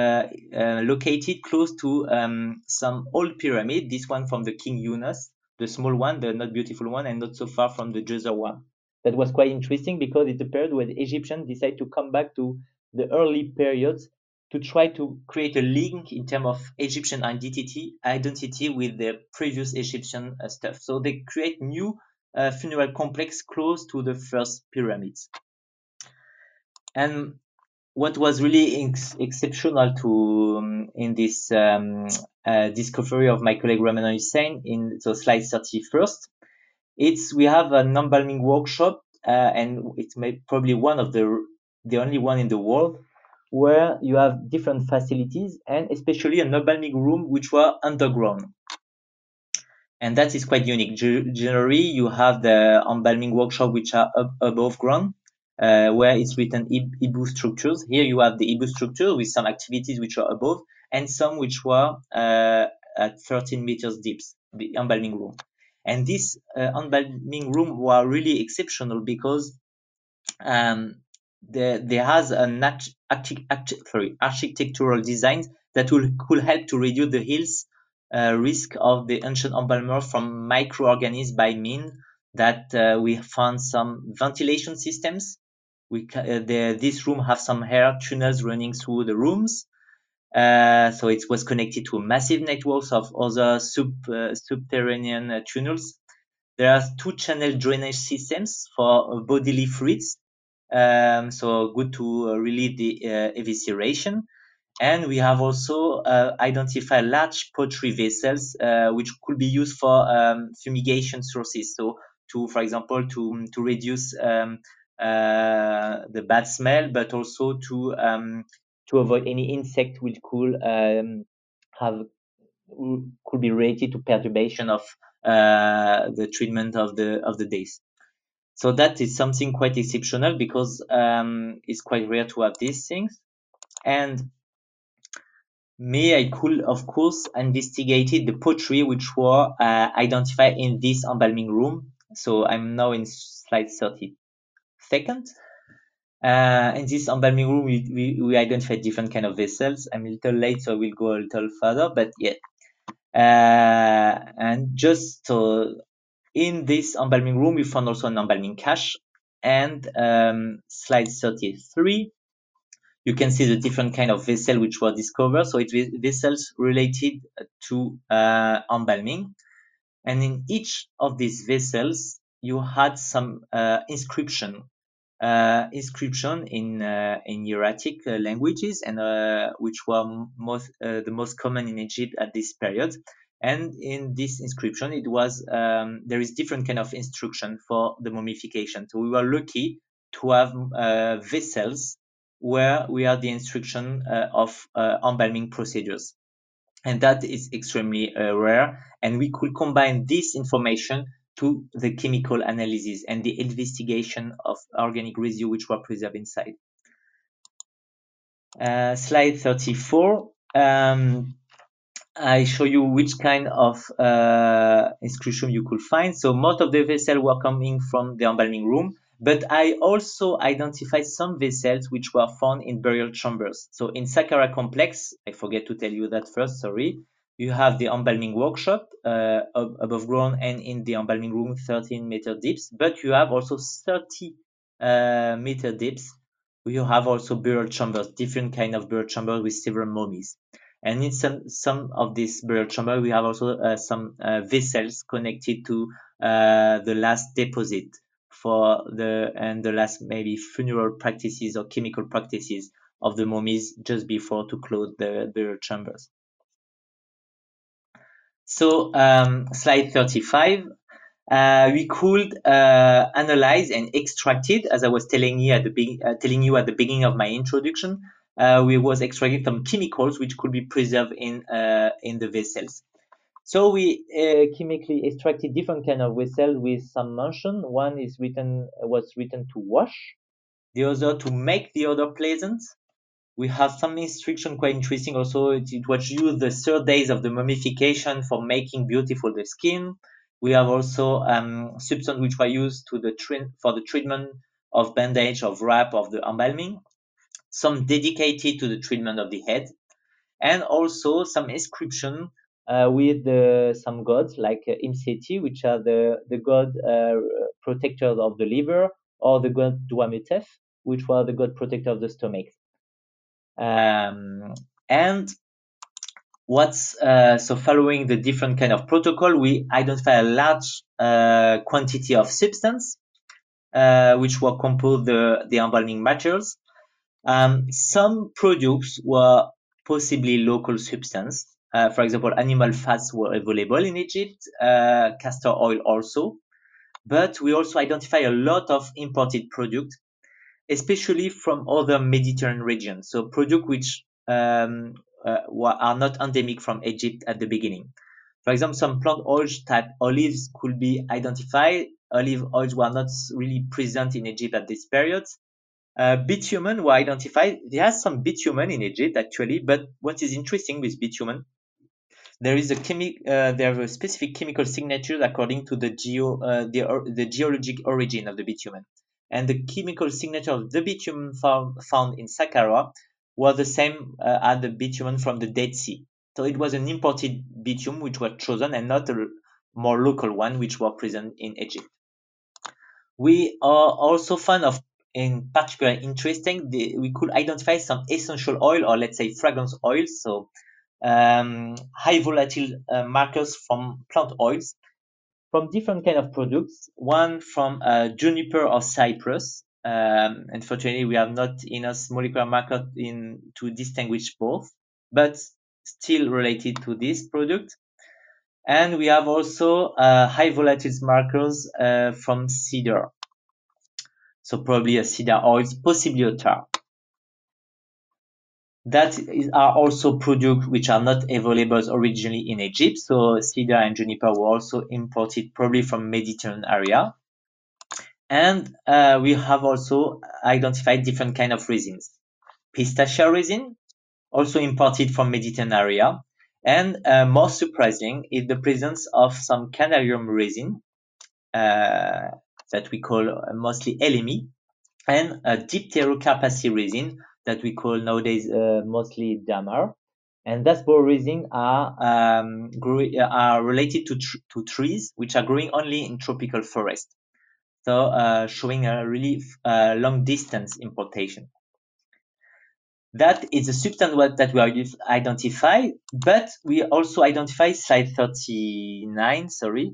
uh, located close to um, some old pyramid. This one from the King Unas, the small one, the not beautiful one, and not so far from the Djoser one. That was quite interesting because it's a period where the Egyptians decide to come back to the early periods to try to create a link in terms of Egyptian identity identity with the previous Egyptian uh, stuff. So they create new uh, funeral complex close to the first pyramids. And what was really ex exceptional to um, in this um, uh, discovery of my colleague Ramadan Hussein in the slide 31st, it's we have an embalming workshop, uh, and it's probably one of the the only one in the world where you have different facilities and especially an embalming room which were underground and that is quite unique. Generally, you have the embalming workshop which are up above ground, uh, where it's written IBU structures. Here you have the IBU structure with some activities which are above and some which were uh, at 13 meters deep, the embalming room. And this uh, embalming room were really exceptional because um, there, there has an act, sorry, architectural design that will could help to reduce the hills uh, risk of the ancient embalmer from microorganisms by mean that uh, we found some ventilation systems. We uh, the, this room have some air tunnels running through the rooms. Uh, so it was connected to massive networks of other sub, uh, subterranean uh, tunnels. There are two channel drainage systems for bodily fluids. Um, so good to relieve the evisceration. And we have also uh, identified large pottery vessels, uh, which could be used for um, fumigation sources. So to, for example, to, to reduce um, uh, the bad smell, but also to, um, to avoid any insect which could um, have, could be related to perturbation of uh, the treatment of the, of the days. So that is something quite exceptional because um, it's quite rare to have these things. And me, I could, of course, investigated the pottery which were uh, identified in this embalming room. So I'm now in slide 32nd. Uh, in this embalming room, we, we, we identified different kind of vessels. I'm a little late, so I will go a little further, but yeah. Uh, and just in this embalming room, we found also an embalming cache. And um, slide 33, you can see the different kind of vessel which were discovered. So it's vessels related to uh, embalming. And in each of these vessels, you had some uh, inscription, uh, inscription in uh, in hieratic uh, languages, and uh, which were most the most common in Egypt at this period. And in this inscription, it was um, there is different kind of instruction for the mummification. So we were lucky to have vessels where we have the instruction uh, of uh, embalming procedures. And that is extremely uh, rare. And we could combine this information to the chemical analysis and the investigation of organic residue which were preserved inside. Uh, slide 34. Um, I show you which kind of uh, inscription you could find. So most of the vessels were coming from the embalming room, but I also identified some vessels which were found in burial chambers. So in Saqqara complex, I forget to tell you that first, sorry, you have the embalming workshop uh, above ground and in the embalming room 13 meter deeps, but you have also 30 uh, meter deeps. You have also burial chambers, different kind of burial chambers with several mummies. And in some, some of these burial chambers, we have also uh, some uh, vessels connected to uh, the last deposit for the and the last maybe funeral practices or chemical practices of the mummies just before to close the burial chambers. So um, slide 35, uh, we could uh, analyze and extract it, as I was telling you at the be- uh, telling you at the beginning of my introduction. Uh, we was extracting some chemicals which could be preserved in uh, in the vessels. So we uh, chemically extracted different kind of vessel with some mention. One is written was written to wash, the other to make the other pleasant. We have some instruction quite interesting also. It, was used the third days of the mummification for making beautiful the skin. We have also um, substance which were used to the for the treatment of bandage, of wrap, of the embalming. Some dedicated to the treatment of the head, and also some inscription uh, with some gods like uh, Imseti, which are the the god uh, protectors of the liver, or the god Duamutef, which were the god protector of the stomach. Um, and what's uh, so following the different kind of protocol, we identify a large uh, quantity of substance, uh, which were composed the, the embalming materials. Um, some products were possibly local substance. Uh, for example, animal fats were available in Egypt, uh, castor oil also. But we also identify a lot of imported products especially from other Mediterranean regions. So products which um, uh, are not endemic from Egypt at the beginning. For example, some plant oils type olives could be identified. Olive oils were not really present in Egypt at this period. Uh, bitumen were identified. There are some bitumen in Egypt actually, but what is interesting with bitumen, there is a chemi- uh, there are specific chemical signatures according to the geo uh, the, the geologic origin of the bitumen and the chemical signature of the bitumen found, found in Saqqara was the same uh, as the bitumen from the Dead Sea. So it was an imported bitumen which was chosen and not a more local one which were present in Egypt. We are also found of in particular interesting, the, we could identify some essential oil or let's say fragrance oils, so um, high volatile uh, markers from plant oils from different kind of products. One from uh, juniper or cypress. Um, unfortunately, we have not enough molecular marker in to distinguish both, but still related to this product. And we have also uh, high volatile markers uh, from cedar. So probably a cedar oil, possibly a tar that is, are also products which are not available originally in Egypt. So cedar and juniper were also imported probably from Mediterranean area. And uh, we have also identified different kind of resins. Pistachio resin, also imported from Mediterranean area. And uh, surprising is the presence of some canarium resin uh, that we call mostly elemi and a dipterocarpaceae resin that we call nowadays uh, mostly damar. And that resin are um, are related to tr to trees which are growing only in tropical forest. So uh, showing a really uh, long distance importation. That is a substance that we identify, but we also identify slide 39, sorry,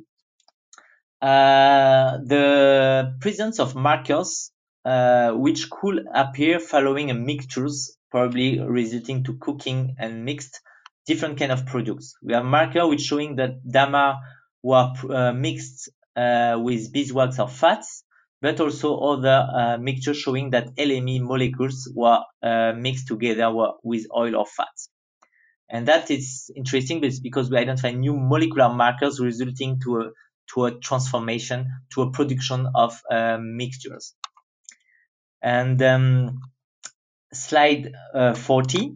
uh, the presence of markers uh, which could appear following a mixtures, probably resulting to cooking and mixed different kind of products. We have marker which showing that damar were uh, mixed uh, with beeswax or fats, but also other uh, mixtures showing that elemi molecules were uh, mixed together with oil or fats. And that is interesting because we identify new molecular markers resulting to a, to a transformation, to a production of uh, mixtures. And um, slide uh, 40.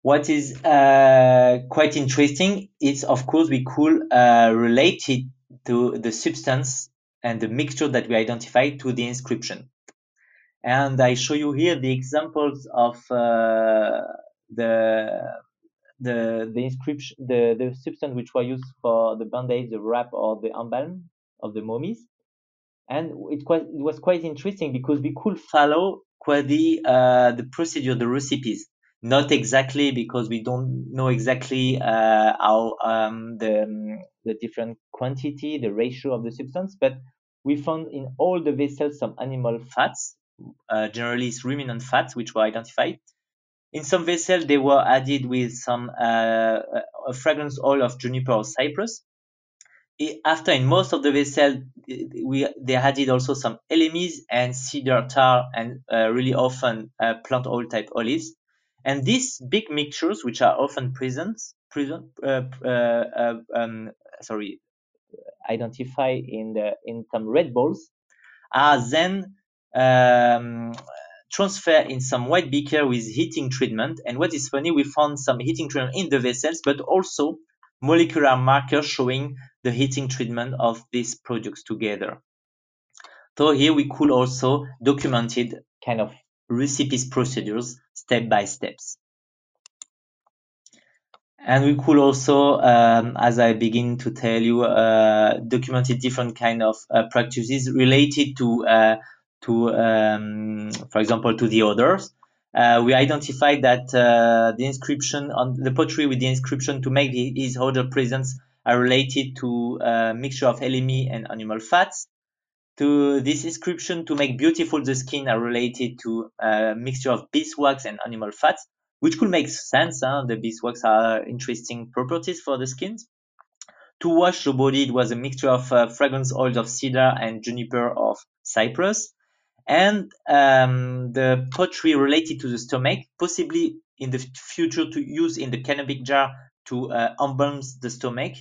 What is uh, quite interesting is, of course, we could uh, relate it to the substance and the mixture that we identified to the inscription. And I show you here the examples of uh, the the the inscription the the substance which were used for the bandage, the wrap, or the embalm of the mummies and it, quite, it was quite interesting because we could follow quite the uh, the procedure, the recipes. Not exactly because we don't know exactly uh, how um, the the different quantity, the ratio of the substance, but we found in all the vessels some animal fats, uh, generally ruminant fats, which were identified. In some vessels, they were added with some uh, fragrance oil of juniper or cypress, after in most of the vessel we they added also some elemis and cedar tar and uh, really often uh, plant oil type olives and these big mixtures which are often present present, uh, uh, um, sorry, identify in the in some red balls are then um, transferred in some white beaker with heating treatment. And what is funny, we found some heating treatment in the vessels, but also molecular markers showing the heating treatment of these products together. So here we could also documented kind of recipes procedures step by steps. And we could also, um, as I begin to tell you, uh, documented different kind of uh, practices related to, uh, to um, for example, to the odors. Uh, we identified that uh, the inscription on the pottery with the inscription to make his odor presence are related to a uh, mixture of elemi and animal fats. To this inscription to make beautiful the skin are related to a mixture of beeswax and animal fats which could make sense. Huh? The beeswax are interesting properties for the skin. To wash the body, it was a mixture of uh, fragrance oils of cedar and juniper of cypress. And um, the pottery related to the stomach, possibly in the future to use in the canopic jar to uh, embalm the stomach.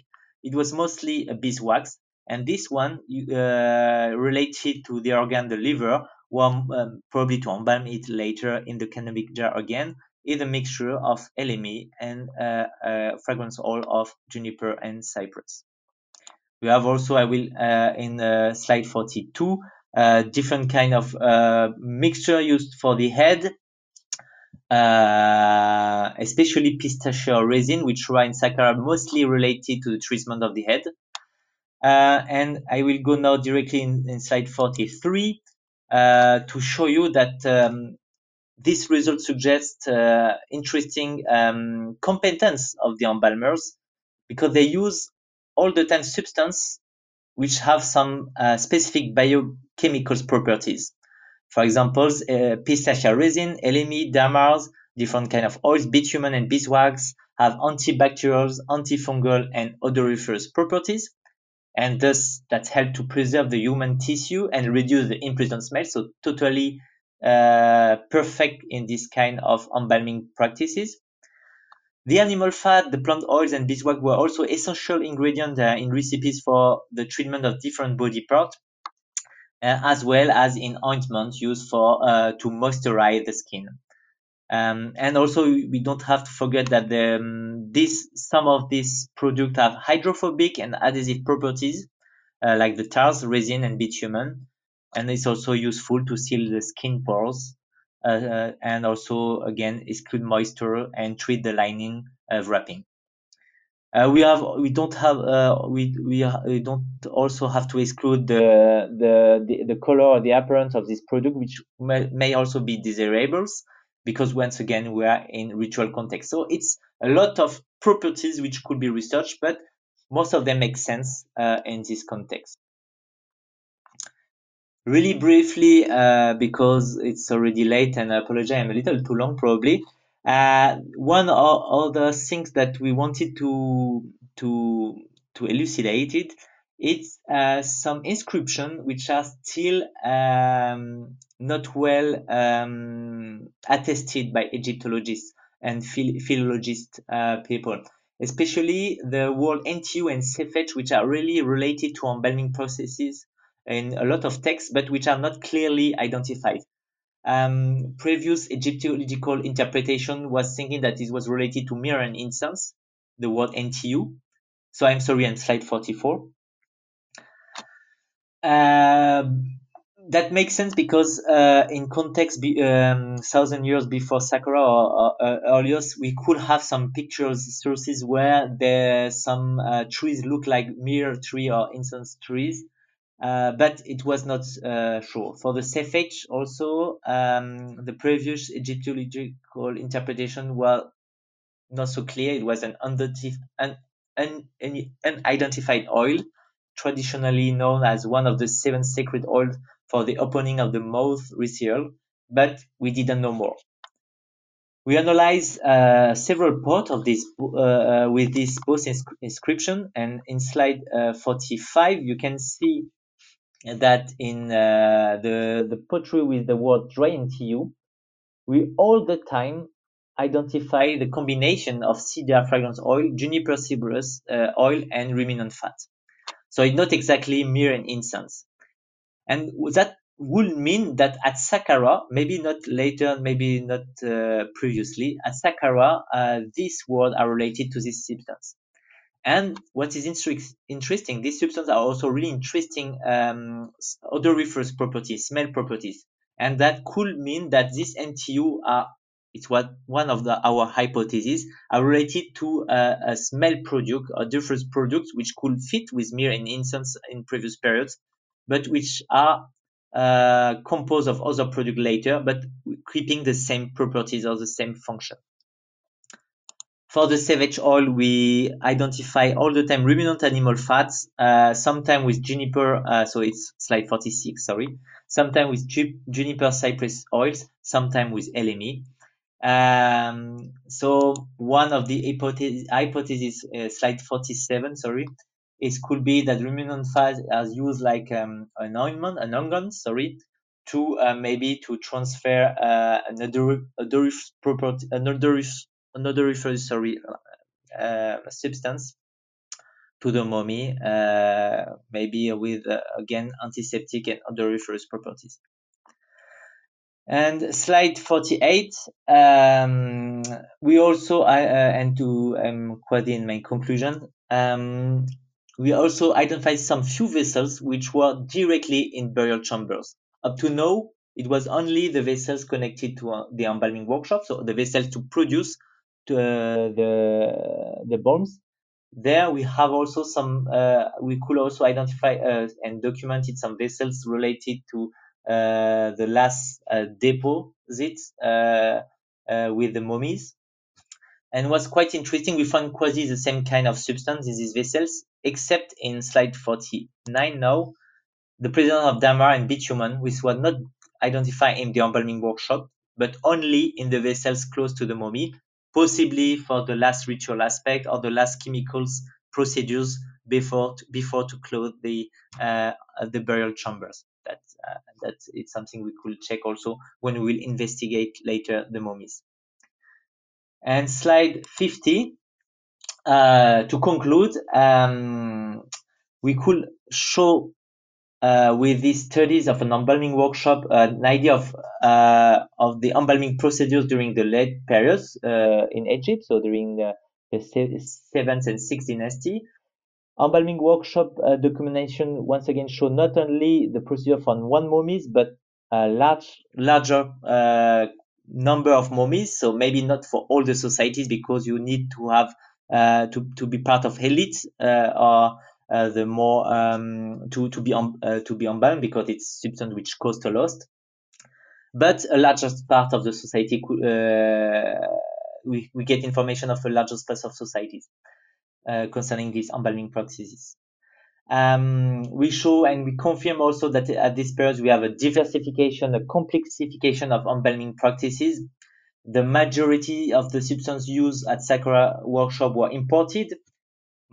It was mostly a beeswax. And this one uh, related to the organ, the liver, one um, probably to embalm it later in the canopic jar again is a mixture of elemi and uh, uh, fragrance oil of juniper and cypress. We have also, I will, uh, in uh, slide 42, uh, different kind of uh, mixture used for the head, especially pistachio resin, which are in Saqqara mostly related to the treatment of the head. and I will go now directly in, in slide 43 to show you that um, this result suggests uh, interesting um, competence of the embalmers because they use all the time substance which have some uh, specific biochemical properties. For example, uh, pistachio resin, elemi, damars, different kind of oils, bitumen and beeswax have antibacterial, antifungal, and odoriferous properties. And thus that help to preserve the human tissue and reduce the imprisoned smell. So totally uh, perfect in this kind of embalming practices. The animal fat, the plant oils, and beeswax were also essential ingredients uh, in recipes for the treatment of different body parts, as well as in ointments used for uh, to moisturize the skin. Um, and also, we don't have to forget that the, um, this some of these products have hydrophobic and adhesive properties, uh, like the tars, resin, and bitumen and it's also useful to seal the skin pores uh, uh, and also again exclude moisture and treat the lining of wrapping. Uh, we have we don't have uh, we, we we don't also have to exclude the the the, the color or the appearance of this product which may, may also be desirables because once again we are in ritual context so it's a lot of properties which could be researched but most of them make sense uh, in this context really briefly, uh, because it's already late and I apologize, I'm a little too long probably. Uh, one of the things that we wanted to to to elucidate it, it's uh, some inscription which are still um, not well um, attested by Egyptologists and phil- philologist uh, people, especially the word antiu and Sefet, which are really related to embalming processes in a lot of texts, but which are not clearly identified. Um, previous Egyptological interpretation was thinking that it was related to myrrh and incense, the word antiu. So I'm sorry, I'm slide 44. Uh, that makes sense because uh, in context, be, um, thousand years before Saqqara or, or uh, earlier, we could have some pictures sources where there some uh, trees look like myrrh tree or incense trees, but it was not uh, sure. For the Sefet also, um, the previous Egyptological interpretation was not so clear. It was an un, un, unidentified oil, traditionally known as one of the seven sacred oils for the opening of the mouth ritual, but we didn't know more. We analyzed uh, several parts of this uh, uh, with this post inscription, and in slide uh, 45 you can see that in uh, the the pottery with the word dry antiu, we all the time identify the combination of cedar fragrance oil, juniper cypress uh, oil, and ruminant fat. So it's not exactly myrrh and incense. And that would mean that at Saqqara, maybe not later, maybe not uh, previously, at Saqqara, uh, these words are related to this substance. And what is interesting, these substances are also really interesting um, odoriferous properties, smell properties. And that could mean that these antiu are, it's what one of the, our hypotheses, are related to uh, a smell product or different products which could fit with myrrh and incense in previous periods, but which are uh, composed of other products later, but keeping the same properties or the same function. For the sefet oil, we identify all the time ruminant animal fats, uh, sometimes with juniper, uh, so it's slide 46, sorry, sometimes with ju juniper cypress oils, sometimes with elemi. Um, so one of the hypotheses, hypothesis, uh, slide 47, sorry, is could be that ruminant fat is used like um, an ointment, an unguent, sorry, to uh, maybe to transfer uh, another odorif property, another another sorry uh, substance to the mummy, uh, maybe with uh, again antiseptic and odoriferous properties. And slide 48, um, we also, uh, and to um, quote in my conclusion, um, we also identified some few vessels which were directly in burial chambers. Up to now, it was only the vessels connected to uh, the embalming workshop, so the vessels to produce to, uh, the the bombs. There we have also some. Uh, we could also identify uh, and documented some vessels related to the last deposits uh, with the mummies. And what's quite interesting, we found quasi the same kind of substance in these vessels, except in slide 49 now, the presence of damar and bitumen, which was not identified in the embalming workshop, but only in the vessels close to the mummy, possibly for the last ritual aspect or the last chemicals procedures before to, before to close the uh, the burial chambers. That uh, something we could check also when we will investigate later the mummies. And slide 50. Uh, to conclude, um, we could show uh, with these studies of an embalming workshop uh, an idea of uh, of the embalming procedures during the late periods uh, in Egypt, so during the, seventh and sixth dynasty. Embalming workshop uh, documentation once again show not only the procedure for one mummies but a large larger uh, number of mummies. So maybe not for all the societies because you need to have to to be part of elite or uh, the more um, to to be on uh, to be unbound because it's substance which cost a lot. But a larger part of the society, uh, we, we get information of a larger space of societies concerning these embalming practices. Um, we show and we confirm also that at this period we have a diversification, a complexification of embalming practices. The majority of the substances used at Saqqara workshop were imported,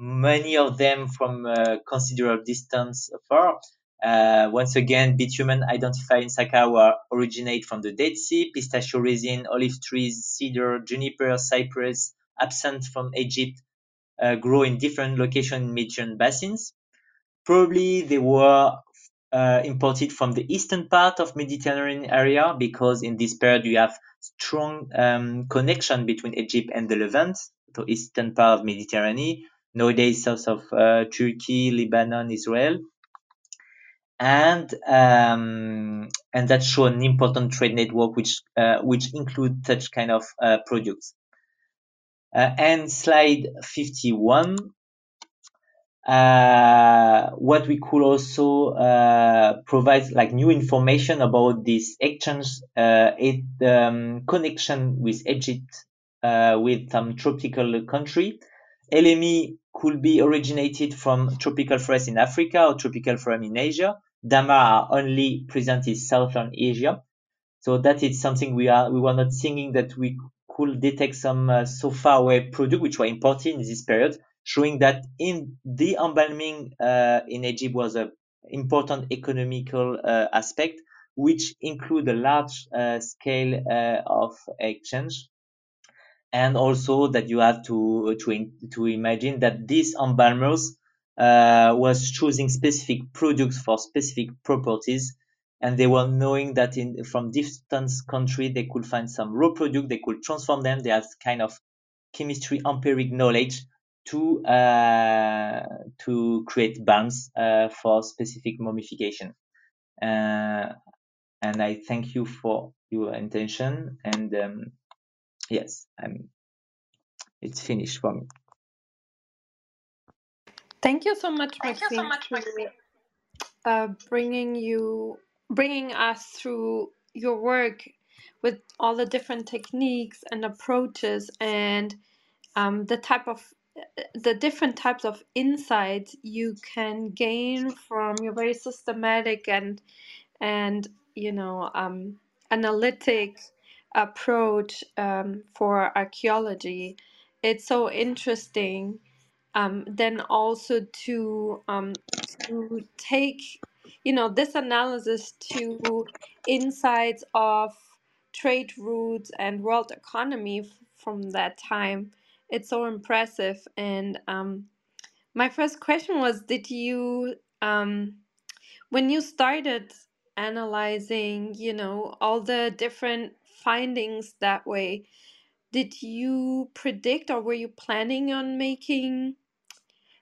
many of them from considerable distance far. Uh, once again, bitumen identified in Saqqara originate from the Dead Sea, pistachio resin, olive trees, cedar, juniper, cypress, absent from Egypt, uh, grow in different locations in Mediterranean basins. Probably they were uh, imported from the eastern part of Mediterranean area because in this period you have strong um, connection between Egypt and the Levant, the eastern part of Mediterranean nowadays south of uh, Turkey, Lebanon, Israel. And um, and that show an important trade network which uh, which include such kind of uh, products. And slide 51 uh, what we could also uh, provide like new information about this exchange uh, it um, connection with Egypt uh, with some tropical country elemi could be originated from tropical forests in Africa or tropical forest in Asia. Damar are only present in southern Asia. So that is something we are we were not thinking that we could detect some uh, so far away product which were imported in this period, showing that in the embalming uh, in Egypt was an important economical uh, aspect, which include a large uh, scale uh, of exchange and also that you have to to to imagine that these embalmers uh, was choosing specific products for specific properties and they were knowing that in from distant country they could find some raw product they could transform them they have kind of chemistry empiric knowledge to uh, to create balms uh, for specific mummification uh, and i thank you for your intention and um, yes i'm it's finished for me. Thank you so much, Thank Maxime, you so much, for uh, bringing you bringing us through your work with all the different techniques and approaches and um, the type of the different types of insights you can gain from your very systematic and and you know um, analytic approach um, for archaeology. It's so interesting um, then also to um, to take you know this analysis to insights of trade routes and world economy f- from that time it's so impressive and um, my first question was did you um, when you started analyzing you know all the different findings that way did you predict or were you planning on making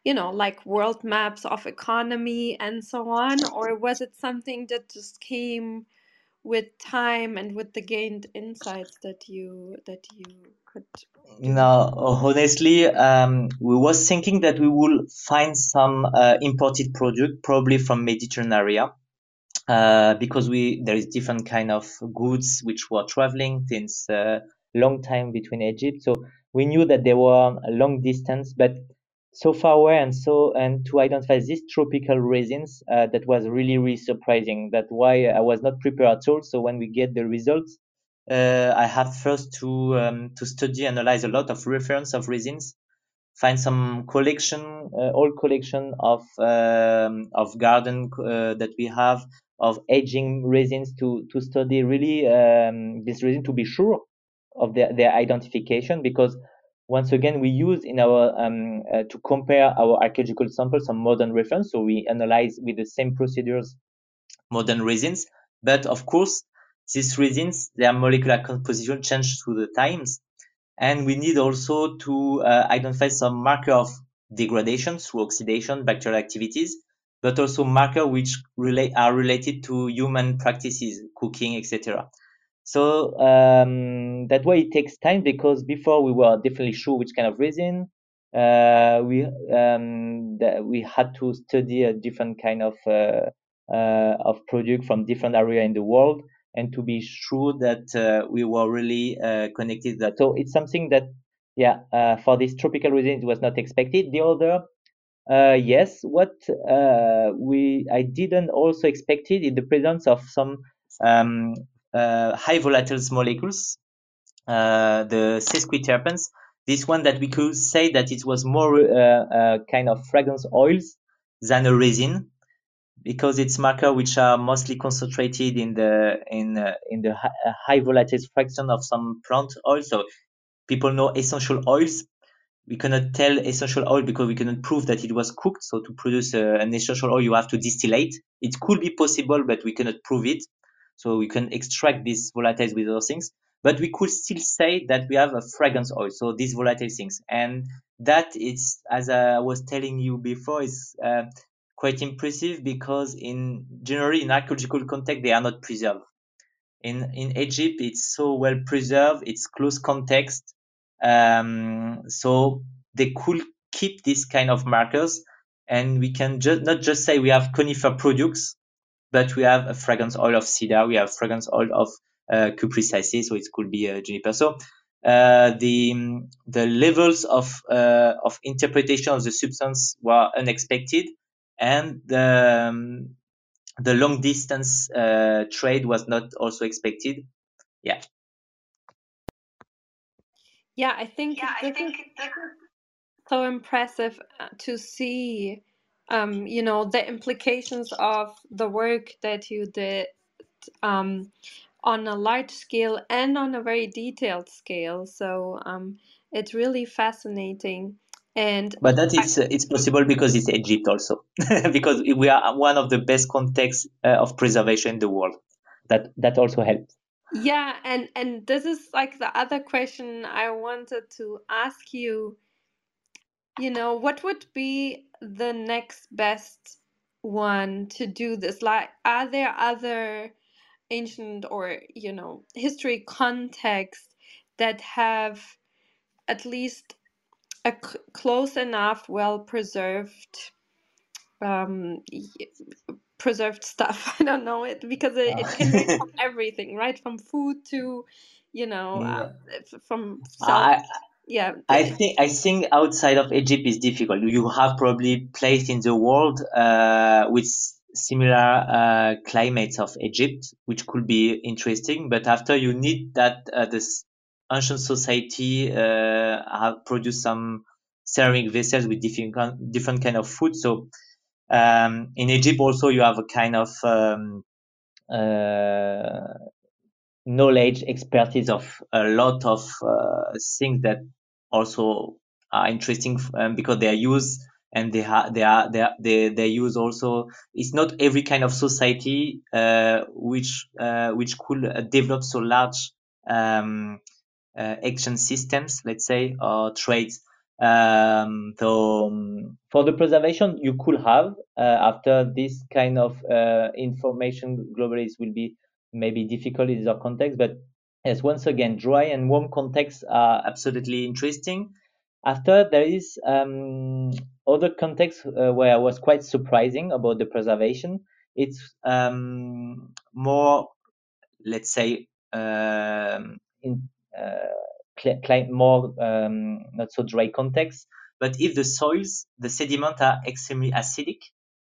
you know, like world maps of economy and so on? Or was it something that just came with time and with the gained insights that you that you could? No, honestly, um, we was thinking that we will find some uh, imported product, probably from Mediterranean. Uh, because we there is different kind of goods which were traveling since a uh, long time between Egypt. So we knew that there were a long distance, but so far away and so and to identify these tropical resins uh, that was really really surprising that's why i was not prepared at all so when we get the results uh, i have first to um, to study analyze a lot of reference of resins find some collection uh, old collection of um, of garden uh, that we have of aging resins to to study really um, this resin to be sure of their, their identification because once again, we use in our um, uh, to compare our archaeological samples some modern reference. So we analyze with the same procedures modern resins. But of course, these resins, their molecular composition change through the times. And we need also to uh, identify some marker of degradation through oxidation, bacterial activities, but also marker which relate are related to human practices, cooking, etc. So um, that way it takes time because before we were definitely sure which kind of resin. Uh, we um, we had to study a different kind of uh, uh, of product from different area in the world and to be sure that uh, we were really uh, connected that. So it's something that yeah uh, for this tropical resin it was not expected. The other yes, what we I didn't also expected in the presence of some um, uh, high volatile molecules, uh, the sesquiterpenes. This one that we could say that it was more uh, kind of fragrance oils than a resin because it's marker which are mostly concentrated in the in uh, in the high volatile fraction of some plant oil. So people know essential oils. We cannot tell essential oil because we cannot prove that it was cooked. So to produce a, an essential oil, you have to distillate. It could be possible, but we cannot prove it. So we can extract these volatiles with other things, but we could still say that we have a fragrance oil. So these volatile things, and that is, as I was telling you before, is uh, quite impressive because in generally in archaeological context they are not preserved. In in Egypt, it's so well preserved. It's close context, um, so they could keep this kind of markers, and we can just not just say we have conifer products but we have a fragrance oil of cedar, we have fragrance oil of uh, cupressaceae, so it could be a juniper. So uh, the the levels of uh, of interpretation of the substance were unexpected, and the um, the long distance uh, trade was not also expected. Yeah. Yeah, I think yeah, I think so impressive uh, to see um, you know, the implications of the work that you did um, on a large scale and on a very detailed scale. So um, it's really fascinating. And but that I, uh, it's possible because it's Egypt also *laughs* because we are one of the best contexts uh, of preservation in the world. That that also helps. Yeah, and and this is like the other question I wanted to ask you. You know, what would be the next best one to do this? Like, are there other ancient or you know history contexts that have at least a close enough, well preserved, um, preserved stuff. *laughs* I don't know it because it, it can be from *laughs* everything, right? From food to, you know, uh, Yeah. f- from. I Yeah, I think I think outside of Egypt is difficult. You have probably place in the world uh, with similar uh, climates of Egypt, which could be interesting. But after you need that uh, this ancient society uh, have produced some ceramic vessels with different different kind of food. So um, in Egypt also you have a kind of um, uh, knowledge, expertise of a lot of uh, things that also are interesting um, because they are used and they they are they are, they they use also. It's not every kind of society uh, which uh, which could uh, develop so large um, uh, exchange systems let's say or trades um, so um, for the preservation you could have uh, after this kind of uh, information globally will be maybe difficult in other context but yes once again dry and warm contexts are absolutely interesting after there is um, other context uh, where I was quite surprising about the preservation. It's um, more, let's say, um, in uh, more um, not so dry context. But if the soils, the sediment are extremely acidic,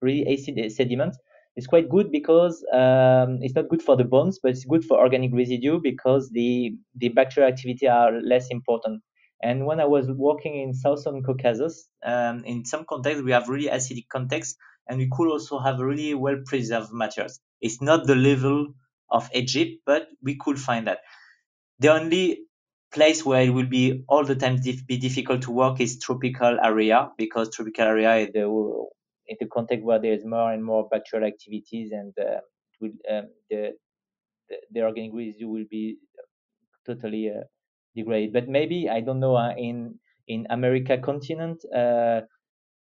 really acid sediment, it's quite good because um, it's not good for the bones, but it's good for organic residue because the the bacterial activity are less important. And when I was working in Southern Caucasus, um, in some contexts we have really acidic context, and we could also have really well preserved materials. It's not the level of Egypt, but we could find that. The only place where it will be all the time dif- be difficult to work is tropical area because tropical area is the in the context where there is more and more bacterial activities and uh, will, um, the, the the organic residue will be totally uh, degraded. But maybe I don't know uh, in in America continent, uh,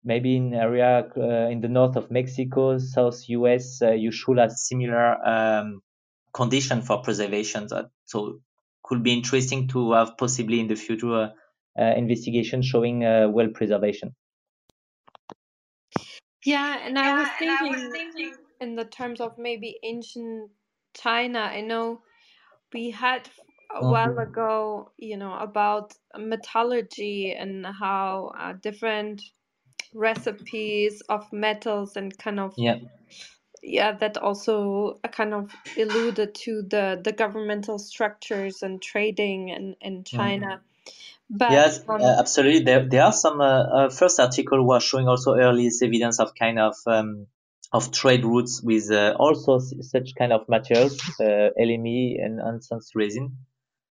maybe in area uh, in the north of Mexico, South US, uh, you should have similar um, condition for preservation. So could be interesting to have possibly in the future uh, uh, investigation showing uh, well preservation. yeah, and I was thinking in the terms of maybe ancient China. I know we had a Mm. while ago, you know, about metallurgy and how uh, different recipes of metals and kind of Yeah. Yeah that also uh, kind of alluded to the the governmental structures and trading in in Mm. China. But Yes, um, uh, absolutely. There, there are some uh, uh, first article was showing also early evidence of kind of um, of trade routes with uh, also such kind of materials, uh, elemi and nonsense resin,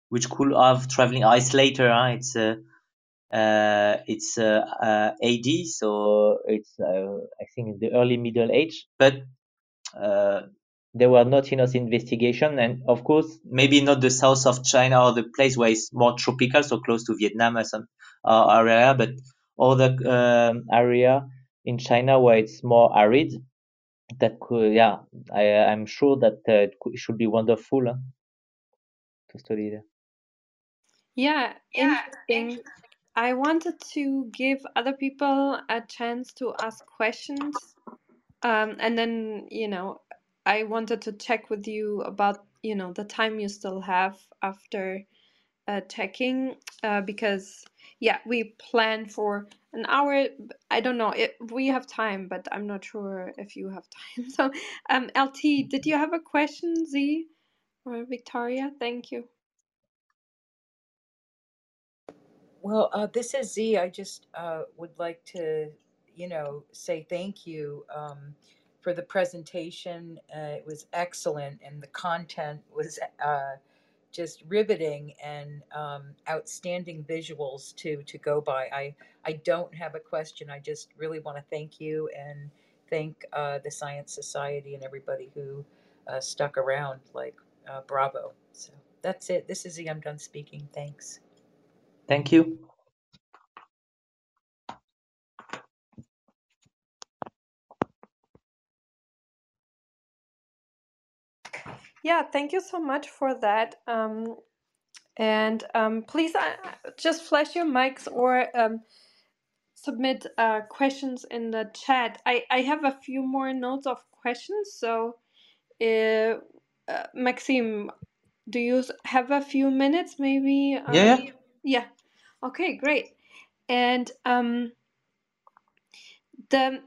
which could have traveling. It's later. Huh? It's uh, uh, it's uh, uh, AD, so it's uh, I think in the early Middle Age, but uh, there were not enough investigation, and of course, maybe not the south of China or the place where it's more tropical, so close to Vietnam or some uh, area, but other um, area in China where it's more arid. That could, yeah, I, I'm sure that uh, it could, should be wonderful huh, to study there. yeah, interesting. I wanted to give other people a chance to ask questions. Um, and then, you know, I wanted to check with you about, you know, the time you still have after uh, checking, uh, because, yeah, we plan for an hour. I don't know if we have time, but I'm not sure if you have *laughs* time. So, um, LT, did you have a question, Z or Victoria? Thank you. Well, uh, this is Z. I just uh, would like to, you know, say thank you. Um, for the presentation. Uh, it was excellent, and the content was uh, just riveting and um, outstanding visuals to to go by. I I don't have a question. I just really want to thank you and thank uh, the Science Society and everybody who uh, stuck around. Like uh, bravo. So that's it. This is the I'm done speaking. Thanks. Thank you. Yeah, thank you so much for that. Um, and um, please uh, just flash your mics or um, submit uh, questions in the chat. I, I have a few more notes of questions. So, uh, uh, Maxime, do you have a few minutes maybe? Um, yeah. Yeah. Okay, great. And um, the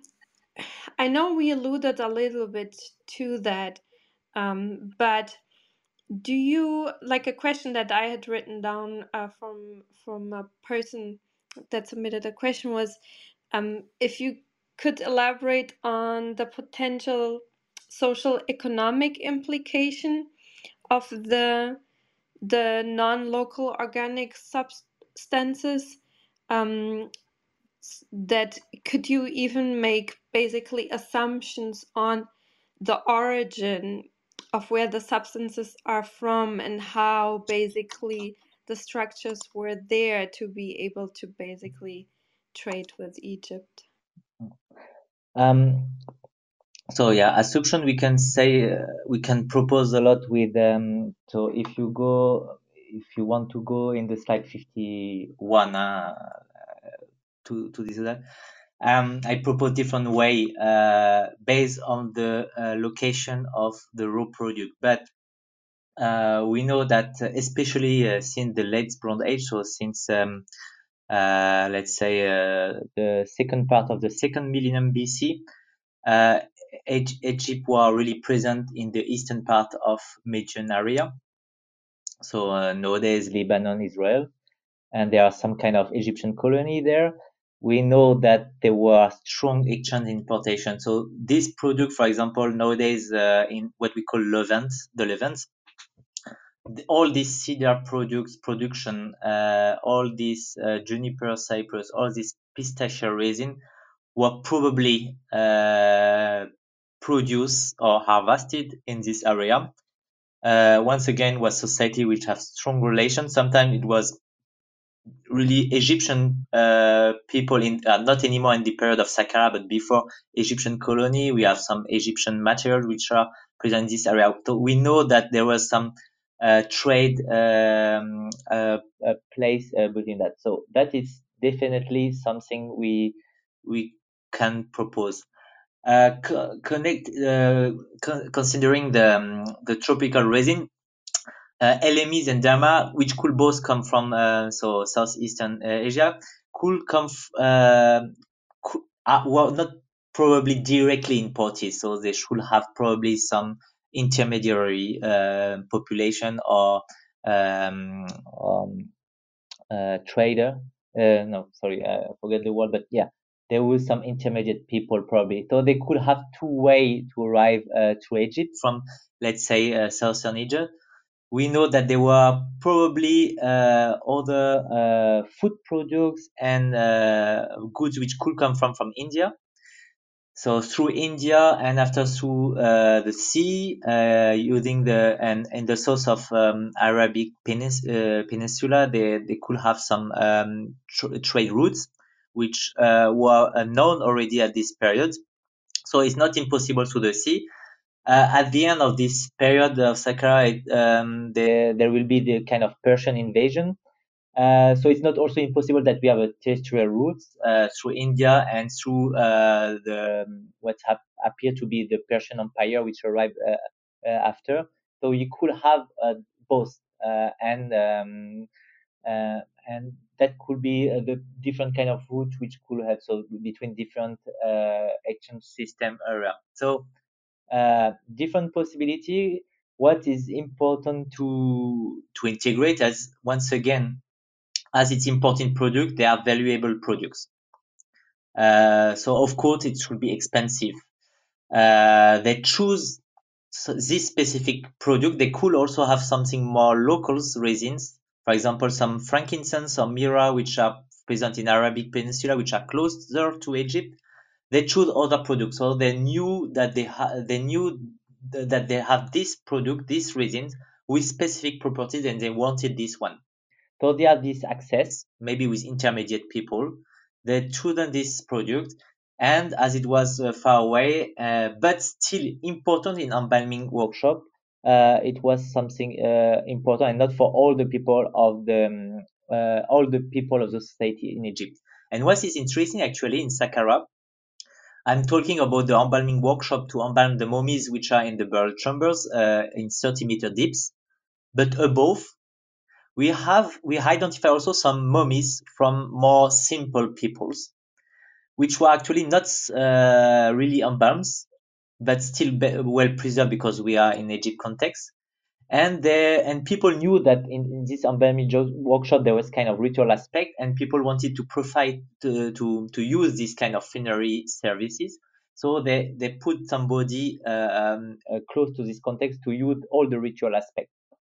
I know we alluded a little bit to that um, but do you like a question that I had written down uh, from from a person that submitted a question was um, if you could elaborate on the potential social economic implication of the the non-local organic substances um, that could you even make basically assumptions on the origin of where the substances are from and how basically the structures were there to be able to basically trade with Egypt. Um, so yeah, assumption we can say uh, we can propose a lot with um, so if you go if you want to go in the slide 51 uh, to to this um, I propose different way uh, based on the uh, location of the raw product. But uh, we know that uh, especially uh, since the late Bronze Age, so since um, uh, let's say the second part of the second millennium BC, Egypt was really present in the eastern part of Mediterranean area. So nowadays Lebanon, Israel, and there are some kind of Egyptian colony there we know that there were strong exchange importation. So this product, for example, nowadays uh, in what we call Levant, the Levant, all these cedar products production, uh, all these uh, juniper cypress, all this pistachio resin were probably uh, produced or harvested in this area. Uh, once again, was society which have strong relations. Sometimes it was really Egyptian uh, people in uh, not anymore in the period of Saqqara, but before Egyptian colony. We have some Egyptian material which are present in this area. So we know that there was some uh, trade um, uh, place uh, between that. So that is definitely something we we can propose. Uh, co- connect co- considering the um, the tropical resin uh, elemis and dammar, which could both come from uh, so southeastern uh, Asia, could come uh, could, uh, well not probably directly imported, so they should have probably some intermediary uh, population or um, um, uh, trader. Uh, no, sorry, I forget the word, but yeah, there was some intermediate people probably. So they could have two way to arrive uh, to Egypt from, let's say, uh, southern Egypt we know that there were probably uh, other uh, food products and uh, goods which could come from from India. So through India and after through uh, the sea, uh, using the and in the south of um, Arabic Penins- uh, Peninsula, they, they could have some um, tr- trade routes which were known already at this period. So it's not impossible through the sea uh, at the end of this period of Saqqara, um, there, there will be the kind of Persian invasion. Uh, so it's not also impossible that we have a terrestrial route uh, through India and through uh, the what hap- appear to be the Persian Empire, which arrived uh, uh, after. So you could have both, and um, and that could be the different kind of route which could have so between different exchange system area. So uh, different possibility. What is important to to integrate as once again, as it's important product, they are valuable products. Uh, so of course it should be expensive. uh, they choose this specific product. They could also have something more local resins, for example, some frankincense or myrrh, which are present in Arabic Peninsula, which are closer to Egypt. They choose other products, so they knew that they ha- they knew th- that they have this product, this resin with specific properties, and they wanted this one. So they have this access, maybe with intermediate people. They chosen this product, and as it was uh, far away, uh, but still important in embalming workshop, uh, it was something uh, important and not for all the people of the um, uh, all the people of the society in Egypt. And what is interesting actually in Saqqara, I'm talking about the embalming workshop to embalm the mummies which are in the burial chambers uh, in 30 meter deeps. But above, we have we identify also some mummies from more simple peoples, which were actually not uh, really embalmed, but still well preserved because we are in Egypt context and there and people knew that in, in this embalming workshop there was kind of ritual aspect and people wanted to provide to, to, to use this kind of funerary services. So they they put somebody uh, um, uh, close to this context to use all the ritual aspects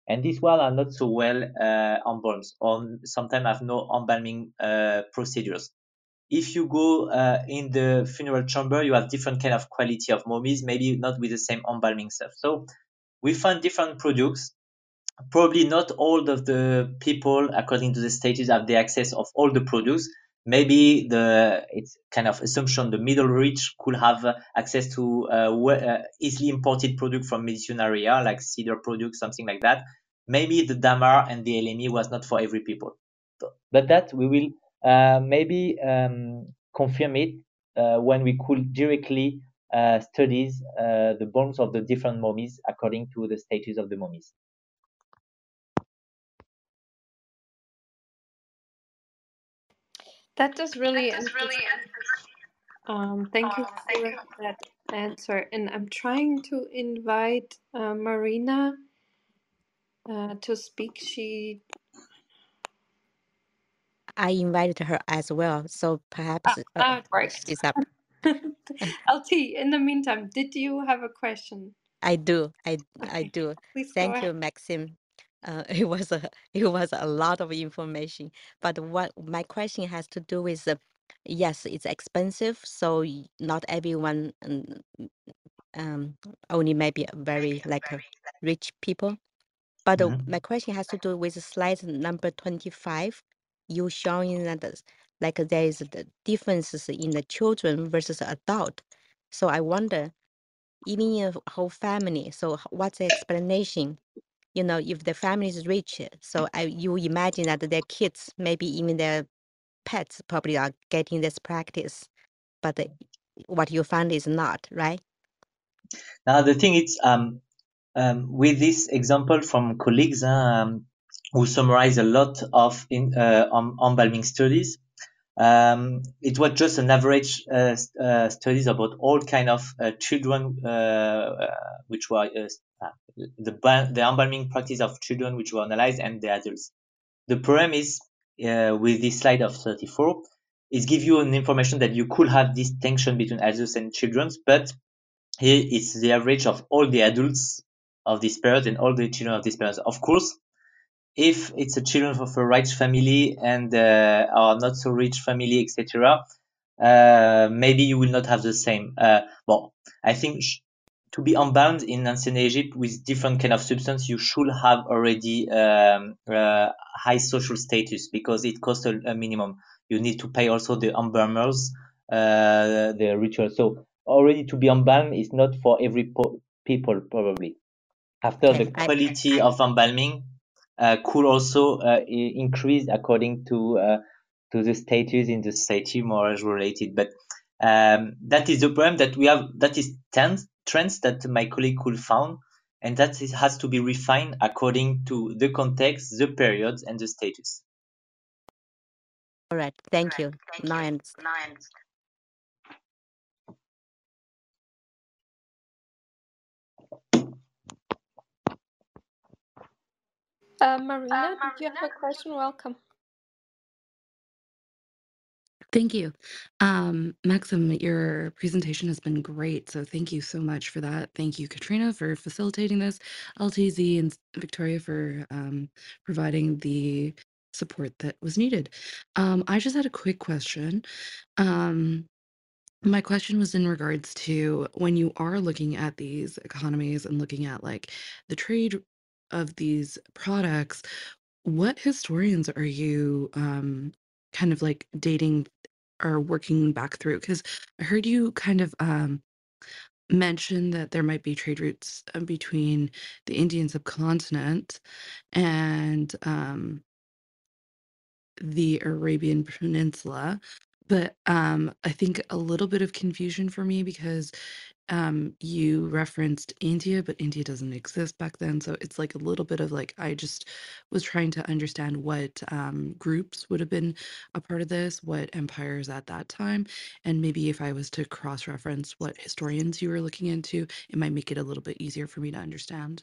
and these ones are not so well uh, embalmed or sometimes have no embalming uh, procedures. If you go uh, in the funeral chamber you have different kind of quality of mummies maybe not with the same embalming stuff. So we find different products. Probably not all of the people, according to the stages, have the access of all the products. Maybe the it's kind of assumption the middle rich could have access to uh, uh, easily imported product from medicinal area like cedar products, something like that. Maybe the damar and the elemi was not for every people, but that we will uh, maybe um, confirm it uh, when we could directly uh, studies uh, the bones of the different mummies according to the status of the mummies. That is really that is really um, thank you for that answer. And I'm trying to invite uh, Marina uh, to speak. She. I invited her as well, so perhaps ah, uh, she's up. *laughs* LT, in the meantime, did you have a question? I do. I I do. please Thank you, ahead. Maxime. Uh, *laughs* it was a it was a lot of information, but what my question has to do with, uh, yes, it's expensive, so not everyone, um, only maybe very like uh, rich people. But uh, Mhm. my question has to do with slide number 25. You showing that there's- like there is the differences in the children versus adult. So I wonder, even in a whole family, so what's the explanation? You know, if the family is rich, so I you imagine that their kids, maybe even their pets, probably are getting this practice, but the, what you find is not, right? Now the thing is, um, um, with this example from colleagues um, who summarize a lot of in, uh, embalming studies, um, it was just an average uh, uh, studies about all kind of uh, children, uh, uh, which were uh, the the embalming practice of children which were analyzed and the adults. The problem is with this slide of 34 it gives you an information that you could have this tension between adults and children, but here it's the average of all the adults of this period and all the children of this period. Of course, if it's a children of a rich family and uh, or not so rich family, etc., uh, maybe you will not have the same. Uh, well, I think sh- to be unbound in ancient Egypt with different kind of substance, you should have already um, uh, high social status because it costs a, a, minimum. You need to pay also the embalmers, uh, the ritual. So already to be unbound is not for every po- people probably. After the I quality of embalming could also uh, increase according to uh, to the status in the society more as related. But um, that is the problem that we have. That is trends trends that my colleague could found, and that is, has to be refined according to the context, the periods, and the status. all right. Thank you. Now I Uh, Marina, did you have a question? Welcome. Thank you. Um, Maxime, your presentation has been great. So thank you so much for that. Thank you, Katrina, for facilitating this, LTZ, and Victoria for um, providing the support that was needed. Um, I just had a quick question. Um, my question was in regards to when you are looking at these economies and looking at like the trade of these products, what historians are you um, kind of like dating or working back through? Because I heard you kind of um, mention that there might be trade routes uh, between the Indian subcontinent and um, the Arabian Peninsula. But um, I think a little bit of confusion for me because um, you referenced India, but India doesn't exist back then. So it's like a little bit of like, I just was trying to understand what um, groups would have been a part of this, what empires at that time. And maybe if I was to cross reference what historians you were looking into, it might make it a little bit easier for me to understand.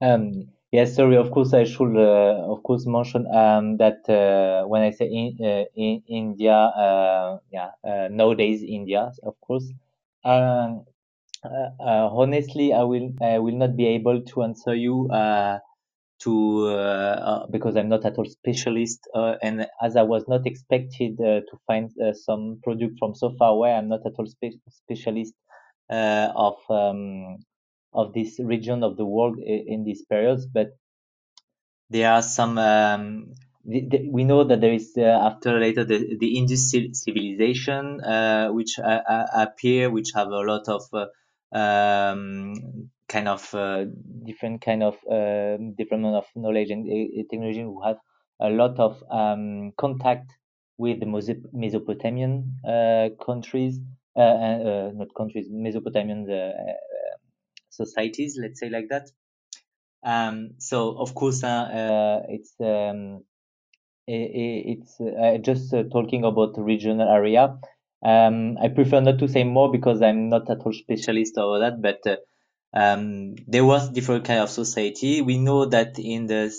Um, yes, sorry. Of course, I should, uh, of course, mention um, that uh, when I say in, uh, in India, uh, yeah, uh, nowadays India, of course. Uh, uh, honestly, I will I will not be able to answer you uh, to uh, because I'm not at all specialist, uh, and as I was not expected uh, to find some product from so far away, I'm not at all spe- specialist of um, of this region of the world i- in these periods, but there are some um, the, the, we know that there is uh, after later the, the Indus civilization uh, which uh, uh, appear which have a lot of uh, um, kind of different kind of amount of knowledge and technology who have a lot of um, contact with the Mesopotamian countries not countries Mesopotamian societies let's say like that. Um, so of course, uh, uh, it's um, it's uh, just uh, talking about regional area. Um, I prefer not to say more because I'm not at all specialist over that. But uh, um, there was different kind of society. We know that in the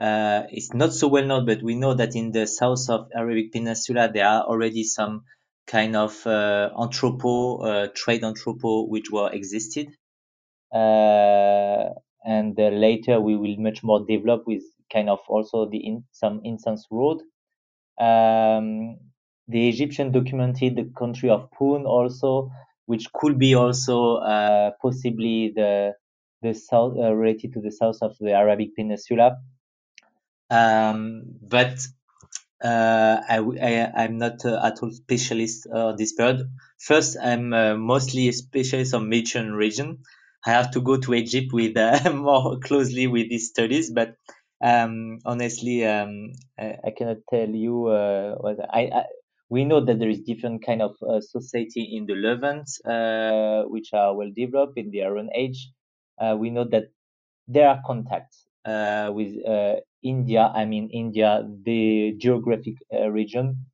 uh, it's not so well known, but we know that in the south of Arabic Peninsula there are already some kind of uh, anthropo uh, trade anthropo which were existed uh, and later we will much more develop with kind of also the in some instance road. Um, the Egyptian documented the country of Punt also, which could be also uh, possibly the the south uh, related to the south of the Arabic Peninsula. Um, but uh, I, I I'm not uh, at all specialist uh, on this period. First, I'm uh, mostly a specialist on Mediterranean region. I have to go to Egypt with *laughs* more closely with these studies, but um, honestly, um, I, I cannot tell you. Uh, what I, I we know that there is different kind of uh, society in the Levant, uh, which are well developed in the Iron Age. Uh, we know that there are contacts uh, with uh, India. I mean, India, the geographic uh, region.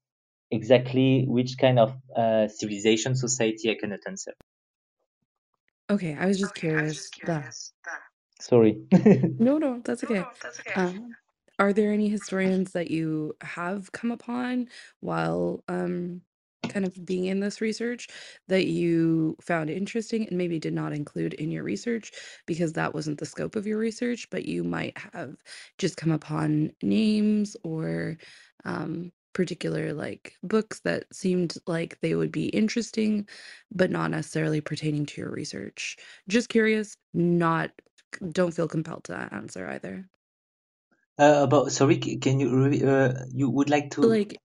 Exactly which kind of uh, civilization society I cannot answer. Okay, I was just curious. The Sorry. *laughs* no, no, that's okay. Um, are there any historians that you have come upon while um kind of being in this research that you found interesting and maybe did not include in your research because that wasn't the scope of your research, but you might have just come upon names or um particular like books that seemed like they would be interesting but not necessarily pertaining to your research. Just curious, not don't feel compelled to answer either. Uh, about sorry, can you re- uh, you would like to? Like,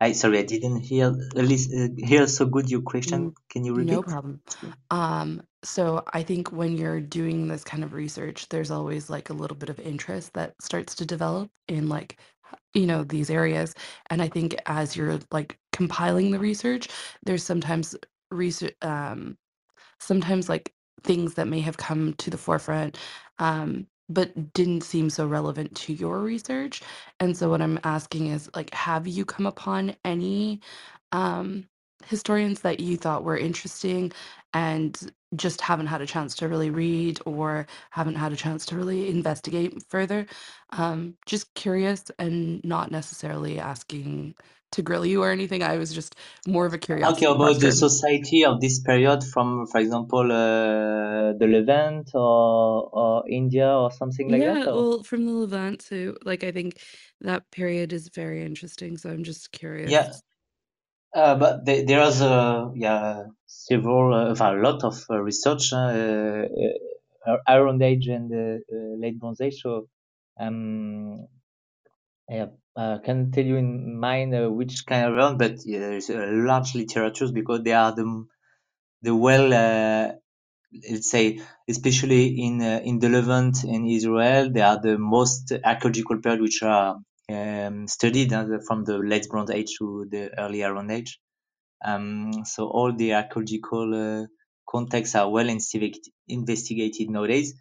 I sorry, I didn't hear at least uh, hear so good your question. Can you repeat? no problem. Um, so I think when you're doing this kind of research, there's always like a little bit of interest that starts to develop in like, you know, these areas. And I think as you're like compiling the research, there's sometimes research, um, sometimes like things that may have come to the forefront um, but didn't seem so relevant to your research. And so what i'm asking is like have you come upon any um, historians that you thought were interesting and just haven't had a chance to really read or haven't had a chance to really investigate further? Um, just curious and not necessarily asking to grill you or anything. I was just more of a curiosity. Okay, about the society of this period from, for example, uh, the Levant or or India or something like Yeah, that, or? well, from the Levant So, Like I think that period is very interesting, so I'm just Yeah, curious. uh, but there, there is uh, yeah several uh, a lot of uh, research uh, uh, Iron Age and uh, uh, Late Bronze Age. So um, yeah, uh, can tell you in mind uh, which kind of round, but yeah, there's uh, large literatures because they are the the well uh, let's say especially in uh, in the Levant and Israel they are the most archaeological period which are um, studied uh, from the late Bronze Age to the early Iron Age. Um, so all the archaeological uh, contexts are well investigated nowadays.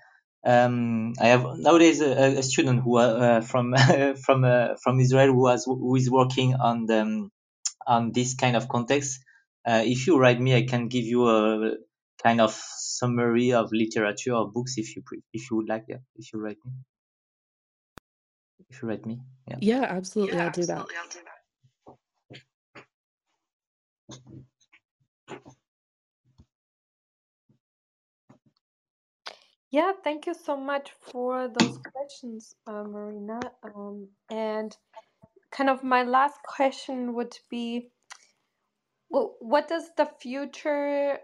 Um, I have nowadays a, a student who uh, from *laughs* from uh, from Israel who has who is working on the, um, on this kind of context. Uh, if you write me, I can give you a kind of summary of literature or books if you if you would like. Yeah, if you write me, if you write me, yeah. Yeah, absolutely. I'll do that. Yeah, thank you so much for those questions, uh, Marina. Um, and kind of my last question would be, well, what does the future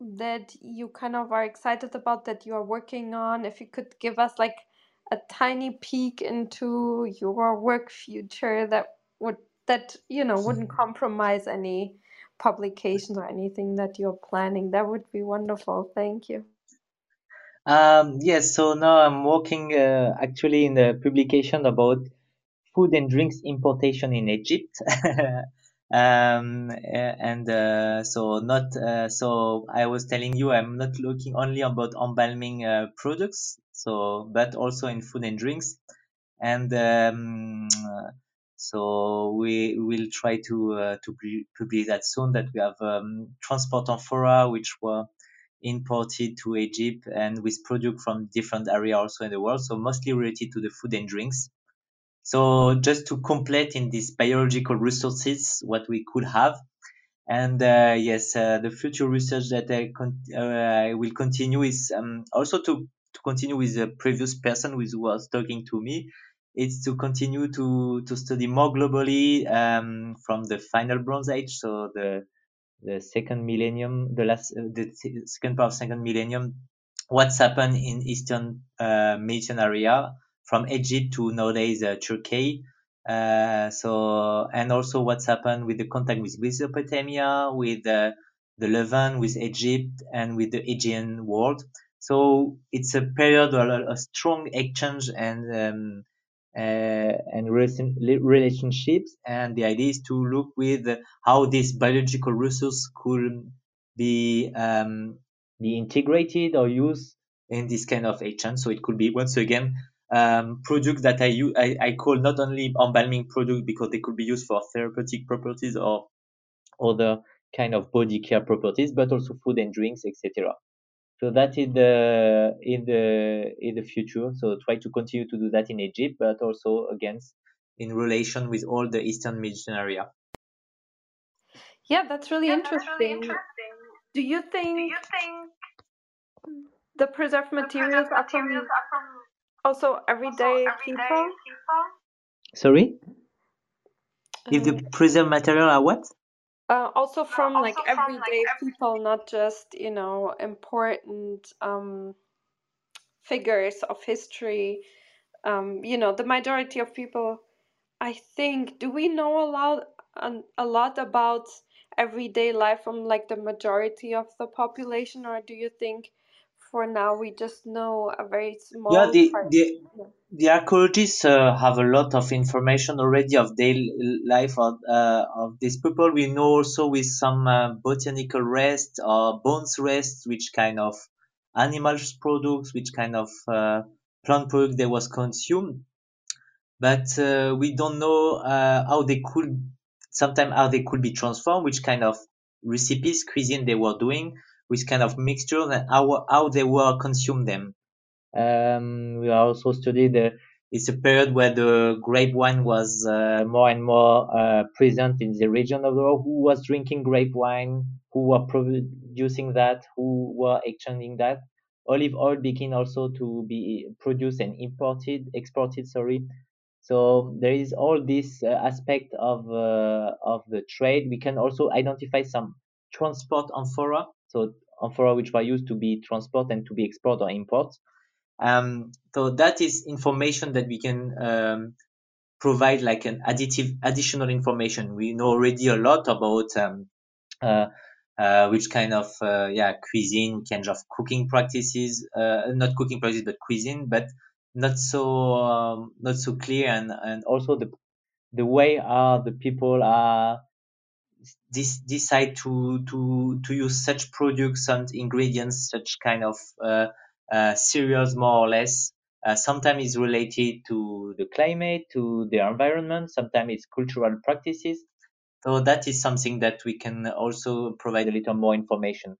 that you kind of are excited about that you are working on? If you could give us like a tiny peek into your work future that would that you know wouldn't *laughs* compromise any publications or anything that you're planning, that would be wonderful. Thank you. Um, yes, so now I'm working uh, actually in the publication about food and drinks importation in Egypt. *laughs* um, and uh, so not uh, so I was telling you I'm not looking only about embalming uh, products, so but also in food and drinks, and um, so we will try to uh, to publish that soon. That we have um, transport amphora which were imported to Egypt and with product from different areas also in the world, so mostly related to the food and drinks. So just to complete in these biological resources what we could have. And uh, yes, uh, the future research that I, con- uh, I will continue is um, also to, to continue with the previous person who was talking to me. It's to continue to, to study more globally um, from the final Bronze Age, so the the second millennium, the last, uh, the second part of second millennium, what's happened in Eastern uh, Mediterranean area from Egypt to nowadays uh, Turkey. Uh, so, and also what's happened with the contact with Mesopotamia, with uh, the Levant, with Egypt, and with the Aegean world. So it's a period of a, a strong exchange and um, uh, and relationships. And the idea is to look with how this biological resource could be um, be integrated or used in this kind of agent. So it could be once again um, products that I, use, I, I call not only embalming product because they could be used for therapeutic properties or other kind of body care properties, but also food and drinks, etc. So that is in the in the in the future. So try to continue to do that in Egypt, but also against in relation with all the Eastern Mediterranean area. Yeah, that's really, yeah, interesting. That's really interesting. Do you think, do you think the preserved materials, the preserved materials are, from are, from also everyday, also everyday people? people? Sorry? If the Uh, preserved material are what? Uh, also from also like from, everyday like, every- people, not just you know important um, figures of history. Um, you know, the majority of people. I think. Do we know a lot a, a lot about everyday life from like the majority of the population, or do you think for now we just know a very small Yeah, the part? the the archaeologists uh, have a lot of information already of daily life of, uh, of these people. We know also with some uh, botanical rests or bones rests, which kind of animals products, which kind of uh, plant product they was consumed. But uh, we don't know uh, how they could, sometimes how they could be transformed, which kind of recipes, cuisine they were doing, which kind of mixture and how, how they were consumed them. Um, we also studied the it's a period where the grape wine was uh, more and more uh, present in the region of the world. Who was drinking grape wine? Who were producing that? Who were exchanging that? Olive oil began also to be produced and imported, exported. Sorry. So there is all this uh, aspect of uh, of the trade. We can also identify some transport amphora. So amphora which were used to be transport and to be export or import. Um, so that is information that we can um, provide like an additive additional information. We know already a lot about um, uh, uh, which kind of uh, yeah cuisine, kind of cooking practices, uh, not cooking practices but cuisine, but not so um, not so clear and and also the the way are the people are this decide to to to use such products and ingredients, such kind of uh, uh, cereals more or less. Uh, sometimes it's related to the climate, to the environment. Sometimes it's cultural practices. So that is something that we can also provide a little more information.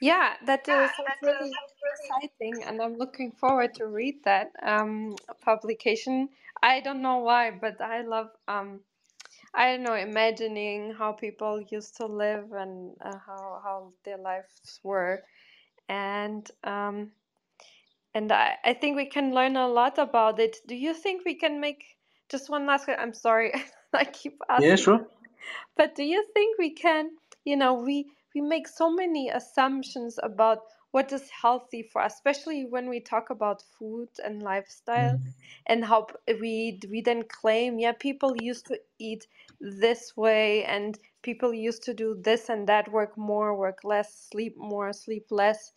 Yeah, that uh, sounds really exciting, and I'm looking forward to read that um, publication. I don't know why, but I love um, I don't know, imagining how people used to live and uh, how how their lives were, and um, and I, I think we can learn a lot about it. Do you think we can make just one last? I'm sorry, *laughs* I keep asking. Yeah, sure. But do you think we can? You know, we we make so many assumptions about what is healthy for us, especially when we talk about food and lifestyle, Mm. and how we we then claim, yeah, people used to eat this way, and people used to do this and that, work more, work less, sleep more, sleep less.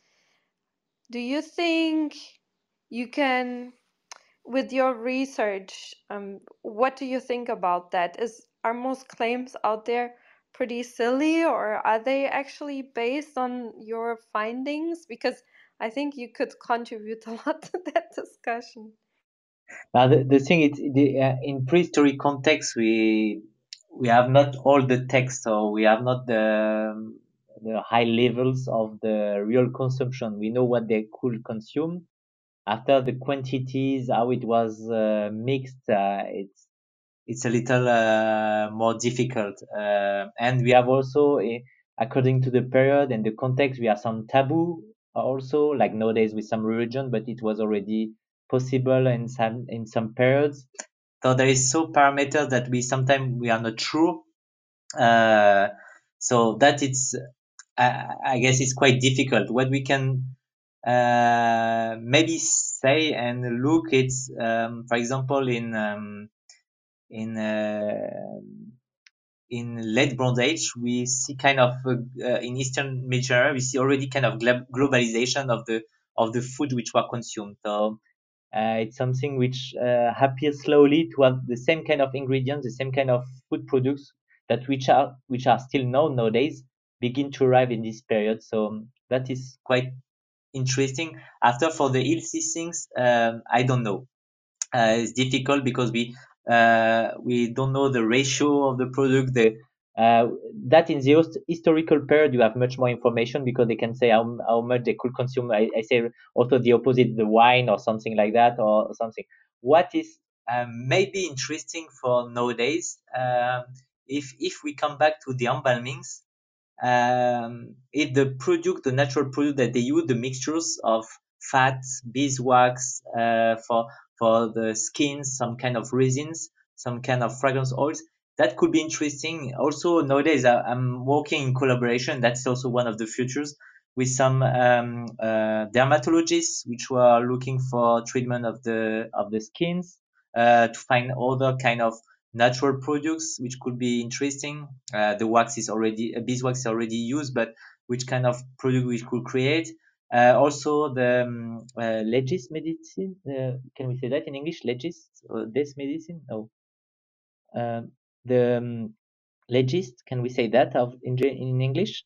Do you think you can, with your research, um, what do you think about that? Is are most claims out there pretty silly, or are they actually based on your findings? Because I think you could contribute *laughs* a lot to that discussion. Now the, the thing is, the, uh, in prehistoric context, we we have not all the text, so we have not the the high levels of the real consumption. We know what they could consume. After the quantities, how it was uh, mixed, uh, it's it's a little uh, more difficult. Uh, and we have also, eh, according to the period and the context, we have some taboo also, like nowadays with some religion, but it was already possible in some in some periods. So there is so parameters that we sometimes we are not sure. Uh, so that it's I, I guess it's quite difficult. What we can uh, maybe say and look, it's um, for example in um, in uh, in late Bronze Age, we see kind of uh, uh, in Eastern Mediterranean, we see already kind of glo- globalization of the of the food which were consumed. So uh, it's something which uh, slowly to have the same kind of ingredients, the same kind of food products that which are which are still known nowadays begin to arrive in this period. So that is quite interesting. After for the healthy things, um, I don't know. Uh, it's difficult because we uh, we don't know the ratio of the product. The uh, that in the historical period you have much more information because they can say how, how much they could consume. I, I say also the opposite, the wine or something like that or something. What is um, maybe interesting for nowadays, um, if if we come back to the embalmings, um, if the product, the natural product that they use, the mixtures of fat, beeswax uh, for for the skins, some kind of resins, some kind of fragrance oils. That could be interesting. Also, nowadays I, I'm working in collaboration. That's also one of the futures with some um, uh, dermatologists, which were looking for treatment of the of the skins uh, to find other kind of natural products which could be interesting. Uh, the wax is already beeswax is already used, but which kind of product we could create. Uh, also the um, uh, legis medicine. Uh, can we say that in English? Legis or des medicine? No. Um, the um, legist. Can we say that of in, in English?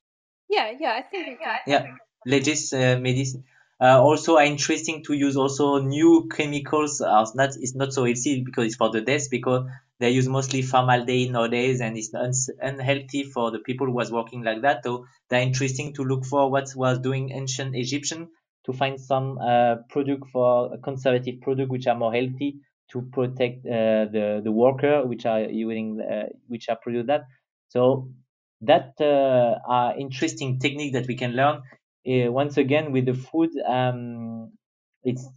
Yeah, yeah, I think you can. Yeah, legis uh, medicine. Uh, also are interesting to use also new chemicals. Uh, not it's not so easy because it's for the death because they use mostly formaldehyde nowadays and it's un- unhealthy for the people who was working like that. So they're interesting to look for what was doing ancient Egyptian to find some uh, product for conservative product which are more healthy to protect uh, the the worker which are using uh, which are produce that. So that uh, are interesting technique that we can learn. Uh, once again with the food, um, it's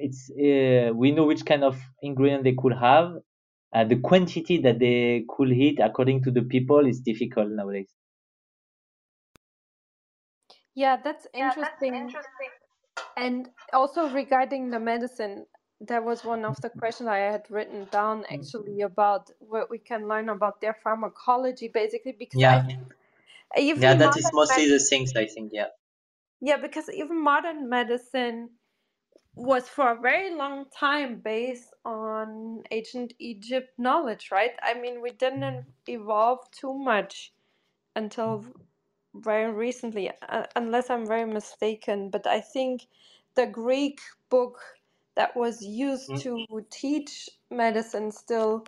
it's uh, we know which kind of ingredient they could have. Uh, the quantity that they could hit according to the people is difficult nowadays. Yeah, that's interesting. Yeah, that's interesting. And also regarding the medicine, that was one of the questions I had written down actually about what we can learn about their pharmacology, basically. Because yeah, I, even yeah, that is mostly the things I think. Yeah, yeah, because even modern medicine was for a very long time based on ancient Egypt knowledge, right? I mean, we didn't mm. evolve too much until very recently, uh, unless I'm very mistaken. But I think the Greek book that was used mm. to teach medicine still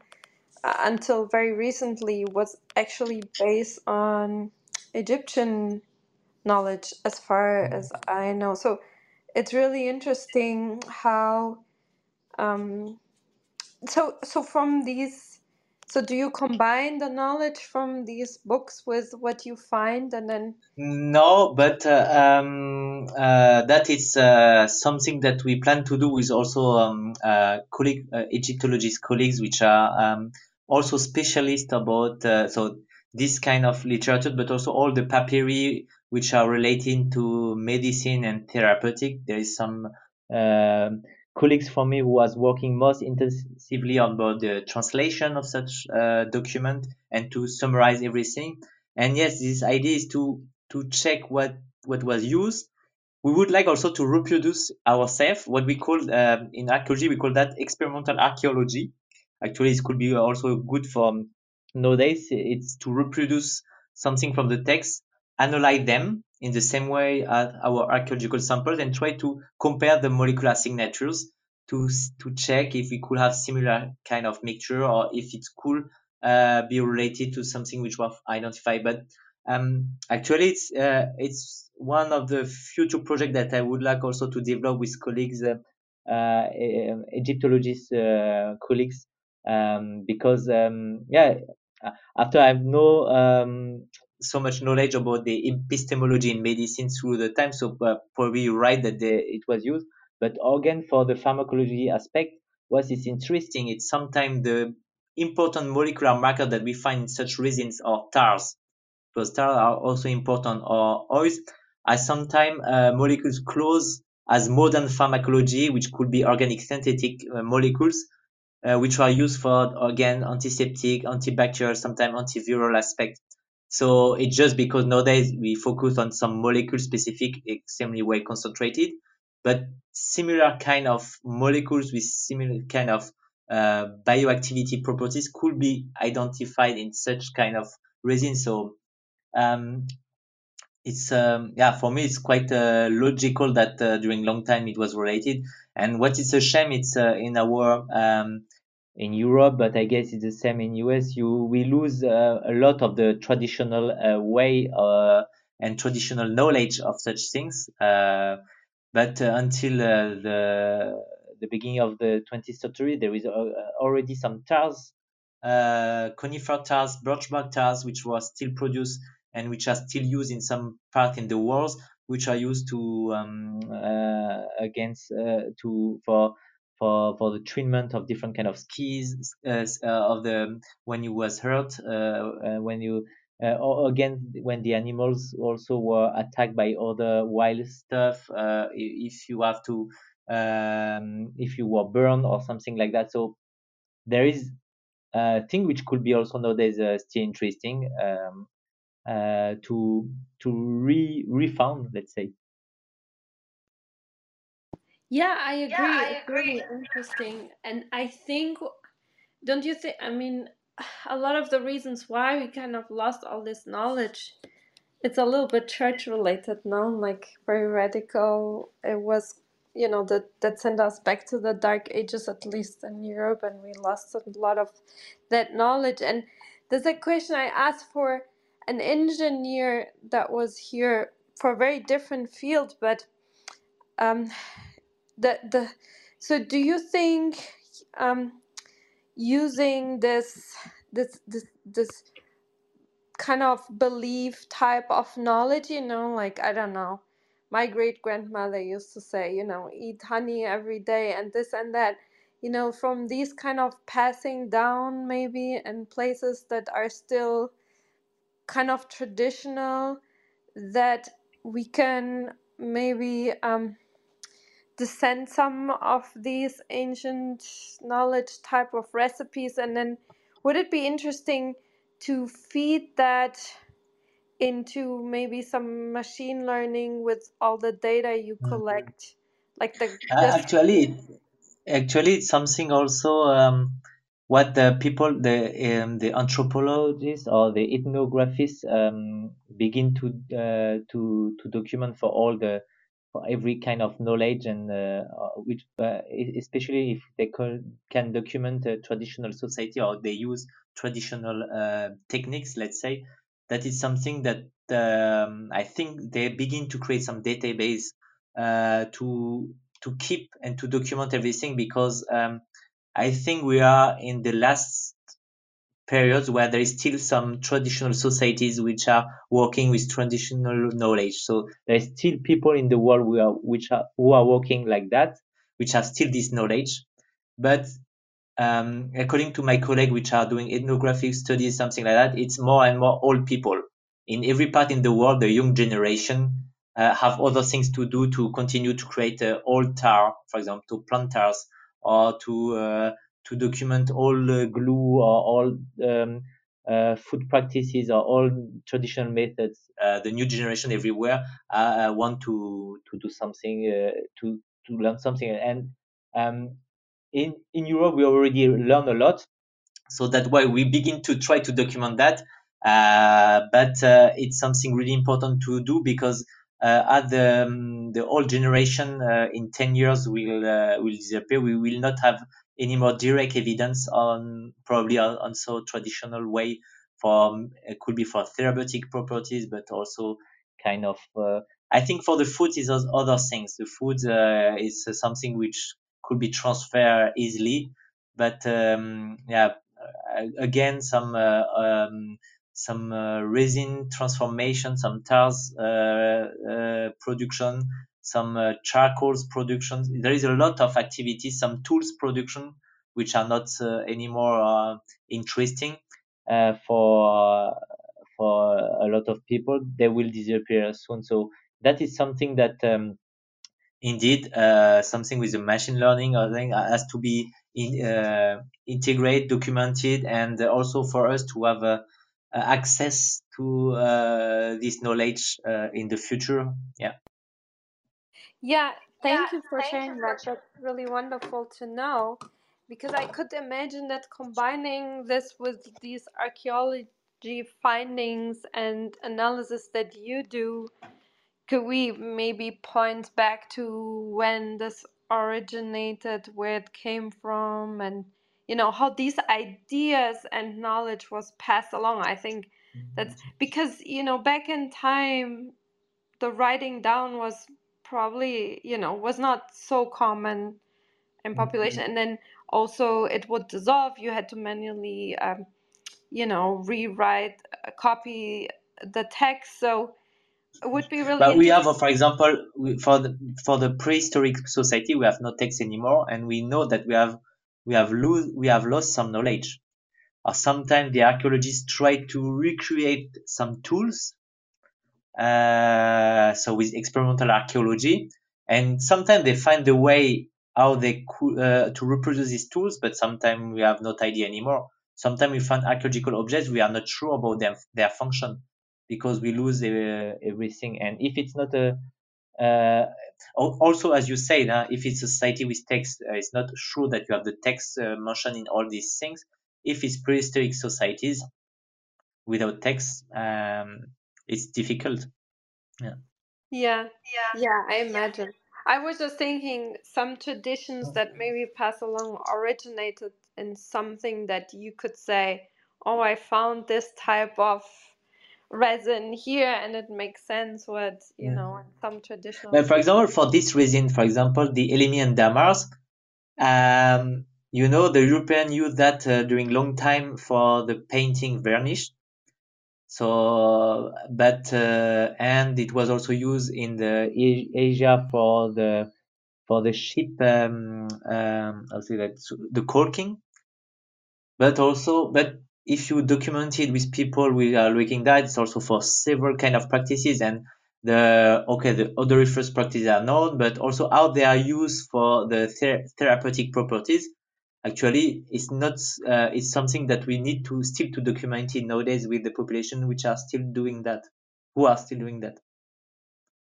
uh, until very recently was actually based on Egyptian knowledge, as far as I know. So it's really interesting how. Um, so so from these so do you combine the knowledge from these books with what you find and then? No, but uh, um, uh, that is uh, something that we plan to do with also um, uh, colleague, uh, Egyptologist colleagues, which are um, also specialists about uh, so this kind of literature, but also all the papyri which are relating to medicine and therapeutic. There is some um, colleagues for me who was working most intensively on both the translation of such uh, document and to summarize everything. And yes, this idea is to to check what what was used. We would like also to reproduce ourselves what we call uh, in archaeology we call that experimental archaeology. Actually, it could be also good for nowadays. It's to reproduce something from the text, analyze them, in the same way as our archaeological samples and try to compare the molecular signatures to to check if we could have similar kind of mixture or if it could uh, be related to something which was identified. But um, actually, it's uh, it's one of the future projects that I would like also to develop with colleagues, uh, uh Egyptologists uh, colleagues, um, because um, yeah, after I no um, so much knowledge about the epistemology in medicine through the time. So uh, probably you're right that it was used. But again, for the pharmacology aspect, what is interesting, it's sometimes the important molecular marker that we find in such resins or tars. Because tars are also important or oils are sometimes uh, molecules close as modern pharmacology, which could be organic synthetic uh, molecules, uh, which are used for again antiseptic, antibacterial, sometimes antiviral aspect. So it's just because nowadays we focus on some molecule specific, extremely well concentrated, but similar kind of molecules with similar kind of uh, bioactivity properties could be identified in such kind of resin. So um, it's um, yeah for me it's quite uh, logical that uh, during long time it was related. And what is a shame, it's uh, in our um, in Europe, but I guess it's the same in US. You we lose uh, a lot of the traditional uh, way uh, and traditional knowledge of such things. Uh, but uh, until uh, the the beginning of the 20th century, there is already some tars, conifer tars, birch bark tars, which were still produced and which are still used in some part in the world, which are used to um, against to for for for the treatment of different kind of skis uh, uh, of the when you was hurt uh, uh when you uh, or again when the animals also were attacked by other wild stuff uh, if you have to um, if you were burned or something like that. So there is a thing which could be also nowadays still interesting um, to to re refound let's say yeah, I agree. Yeah, I it's agree. really interesting. And I think, don't you think, I mean, *sighs* a lot of the reasons why we kind of lost all this knowledge, it's a little bit church related now, like very radical. It was, you know, that, that sent us back to the dark ages, at least in Europe, and we lost a lot of that knowledge. And there's a question I asked for an engineer that was here for a very different field, but um, the the so do you think um, using this this this this kind of belief type of knowledge you know like i don't know my great grandmother used to say you know eat honey every day and this and that you know from these kind of passing down maybe and places that are still kind of traditional that we can maybe um, descend some of these ancient knowledge type of recipes and then would it be interesting to feed that into maybe some machine learning with all the data you Mm. collect like the Uh, actually, actually, it's something also um, what the people, the um, the anthropologists or the ethnographists um, begin to uh, to to document for all the for every kind of knowledge and uh, uh, which uh, especially if they can, can document a traditional society or they use traditional uh, techniques, let's say, that is something that um, I think they begin to create some database uh, to to keep and to document everything because um, I think we are in the last periods where there is still some traditional societies which are working with traditional knowledge. So there is still people in the world who are, which are who are working like that, which have still this knowledge. But um, according to my colleague, which are doing ethnographic studies, something like that, it's more and more old people in every part in the world. The young generation uh, have other things to do to continue to create uh, old tar, for example, to plant tars or to uh, to document all uh, glue or all um, uh, food practices or all traditional methods. Uh, the new generation everywhere uh, want to to do something uh, to to learn something and um, in in Europe we already learn a lot, so that's why we begin to try to document that. Uh, but uh, it's something really important to do because uh, at the um, the old generation uh, in 10 years will uh, will disappear. We will not have any more direct evidence on probably on traditional way for it could be for therapeutic properties, but also kind of uh, I think for the food is other things. The food uh, is something which could be transferred easily. But um, yeah, uh, again, some uh, um, some uh, resin transformation, some tars production, some charcoals production. There is a lot of activities, some tools production, which are not anymore interesting for for a lot of people. They will disappear soon. So that is something that um, indeed uh, something with the machine learning or thing has to be in, uh, integrated, documented, and also for us to have uh, access to uh, this knowledge uh, in the future. Yeah. Yeah, thank you for sharing that. That's really wonderful to know because I could imagine that combining this with these archaeology findings and analysis that you do could we maybe point back to when this originated, where it came from, and you know how these ideas and knowledge was passed along? I think that's mm-hmm. because you know back in time, the writing down was probably you know was not so common in population, and then also it would dissolve. You had to manually, um, you know, rewrite, uh, copy the text, so it would be really but we have for example for the for the prehistoric society we have no text anymore. And we know that we have we have lose we have lost some knowledge. Or sometimes the archaeologists try to recreate some tools uh, so with experimental archaeology and sometimes they find a way how they could uh, to reproduce these tools but sometimes we have no idea anymore sometimes we find archaeological objects we are not sure about them their function because we lose uh, everything. And if it's not a uh, also, as you said, if it's a society with text, uh, it's not sure that you have the text uh, mentioned in all these things. If it's prehistoric societies without text, um, it's difficult. Yeah. Yeah. Yeah. Yeah. I imagine. I was just thinking some traditions that maybe pass along originated in something that you could say, "Oh, I found this type of resin here and it makes sense what you Yeah. know some traditional But for example, for this resin, for example, the Elemi and dammar, um, you know, the European used that uh, during long time for the painting varnish. So, but uh, and it was also used in the Asia for the for the ship. Um, um, I'll say that the corking. But also, but if you document it with people who are looking that, it's also for several kind of practices and the okay the odoriferous practices are known, but also how they are used for the ther- therapeutic properties actually it's not uh, it's something that we need to still to document it nowadays with the population which are still doing that who are still doing that.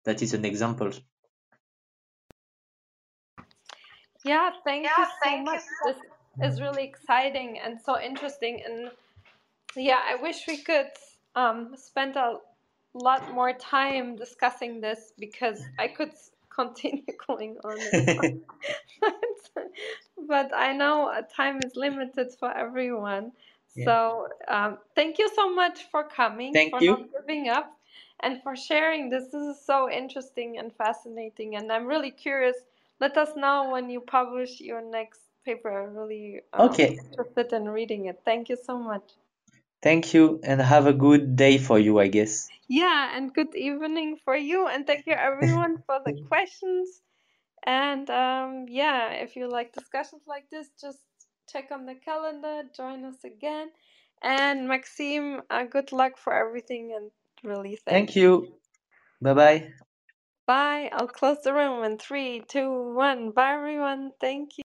That is an example. Yeah thank you so much. this is really exciting and so interesting and yeah i wish we could um, spend a lot more time discussing this because i could continue *laughs* going on on. but, *laughs* *laughs* but I know uh, time is limited for everyone. Yeah. So um, thank you so much for coming, Thank for you. not giving up, and for sharing this. This is so interesting and fascinating, and I'm really curious. Let us know when you publish your next paper. I'm really um, Okay. interested in reading it. Thank you so much. Thank you and have a good day for you, I guess. Yeah, and good evening for you, and thank you everyone for the *laughs* questions. And um, yeah, if you like discussions like this, just check on the calendar, join us again. And Maxime, uh, good luck for everything, and really thank, Thank you. Bye bye. Bye. I'll close the room in three, two, one. Bye, everyone. Thank you.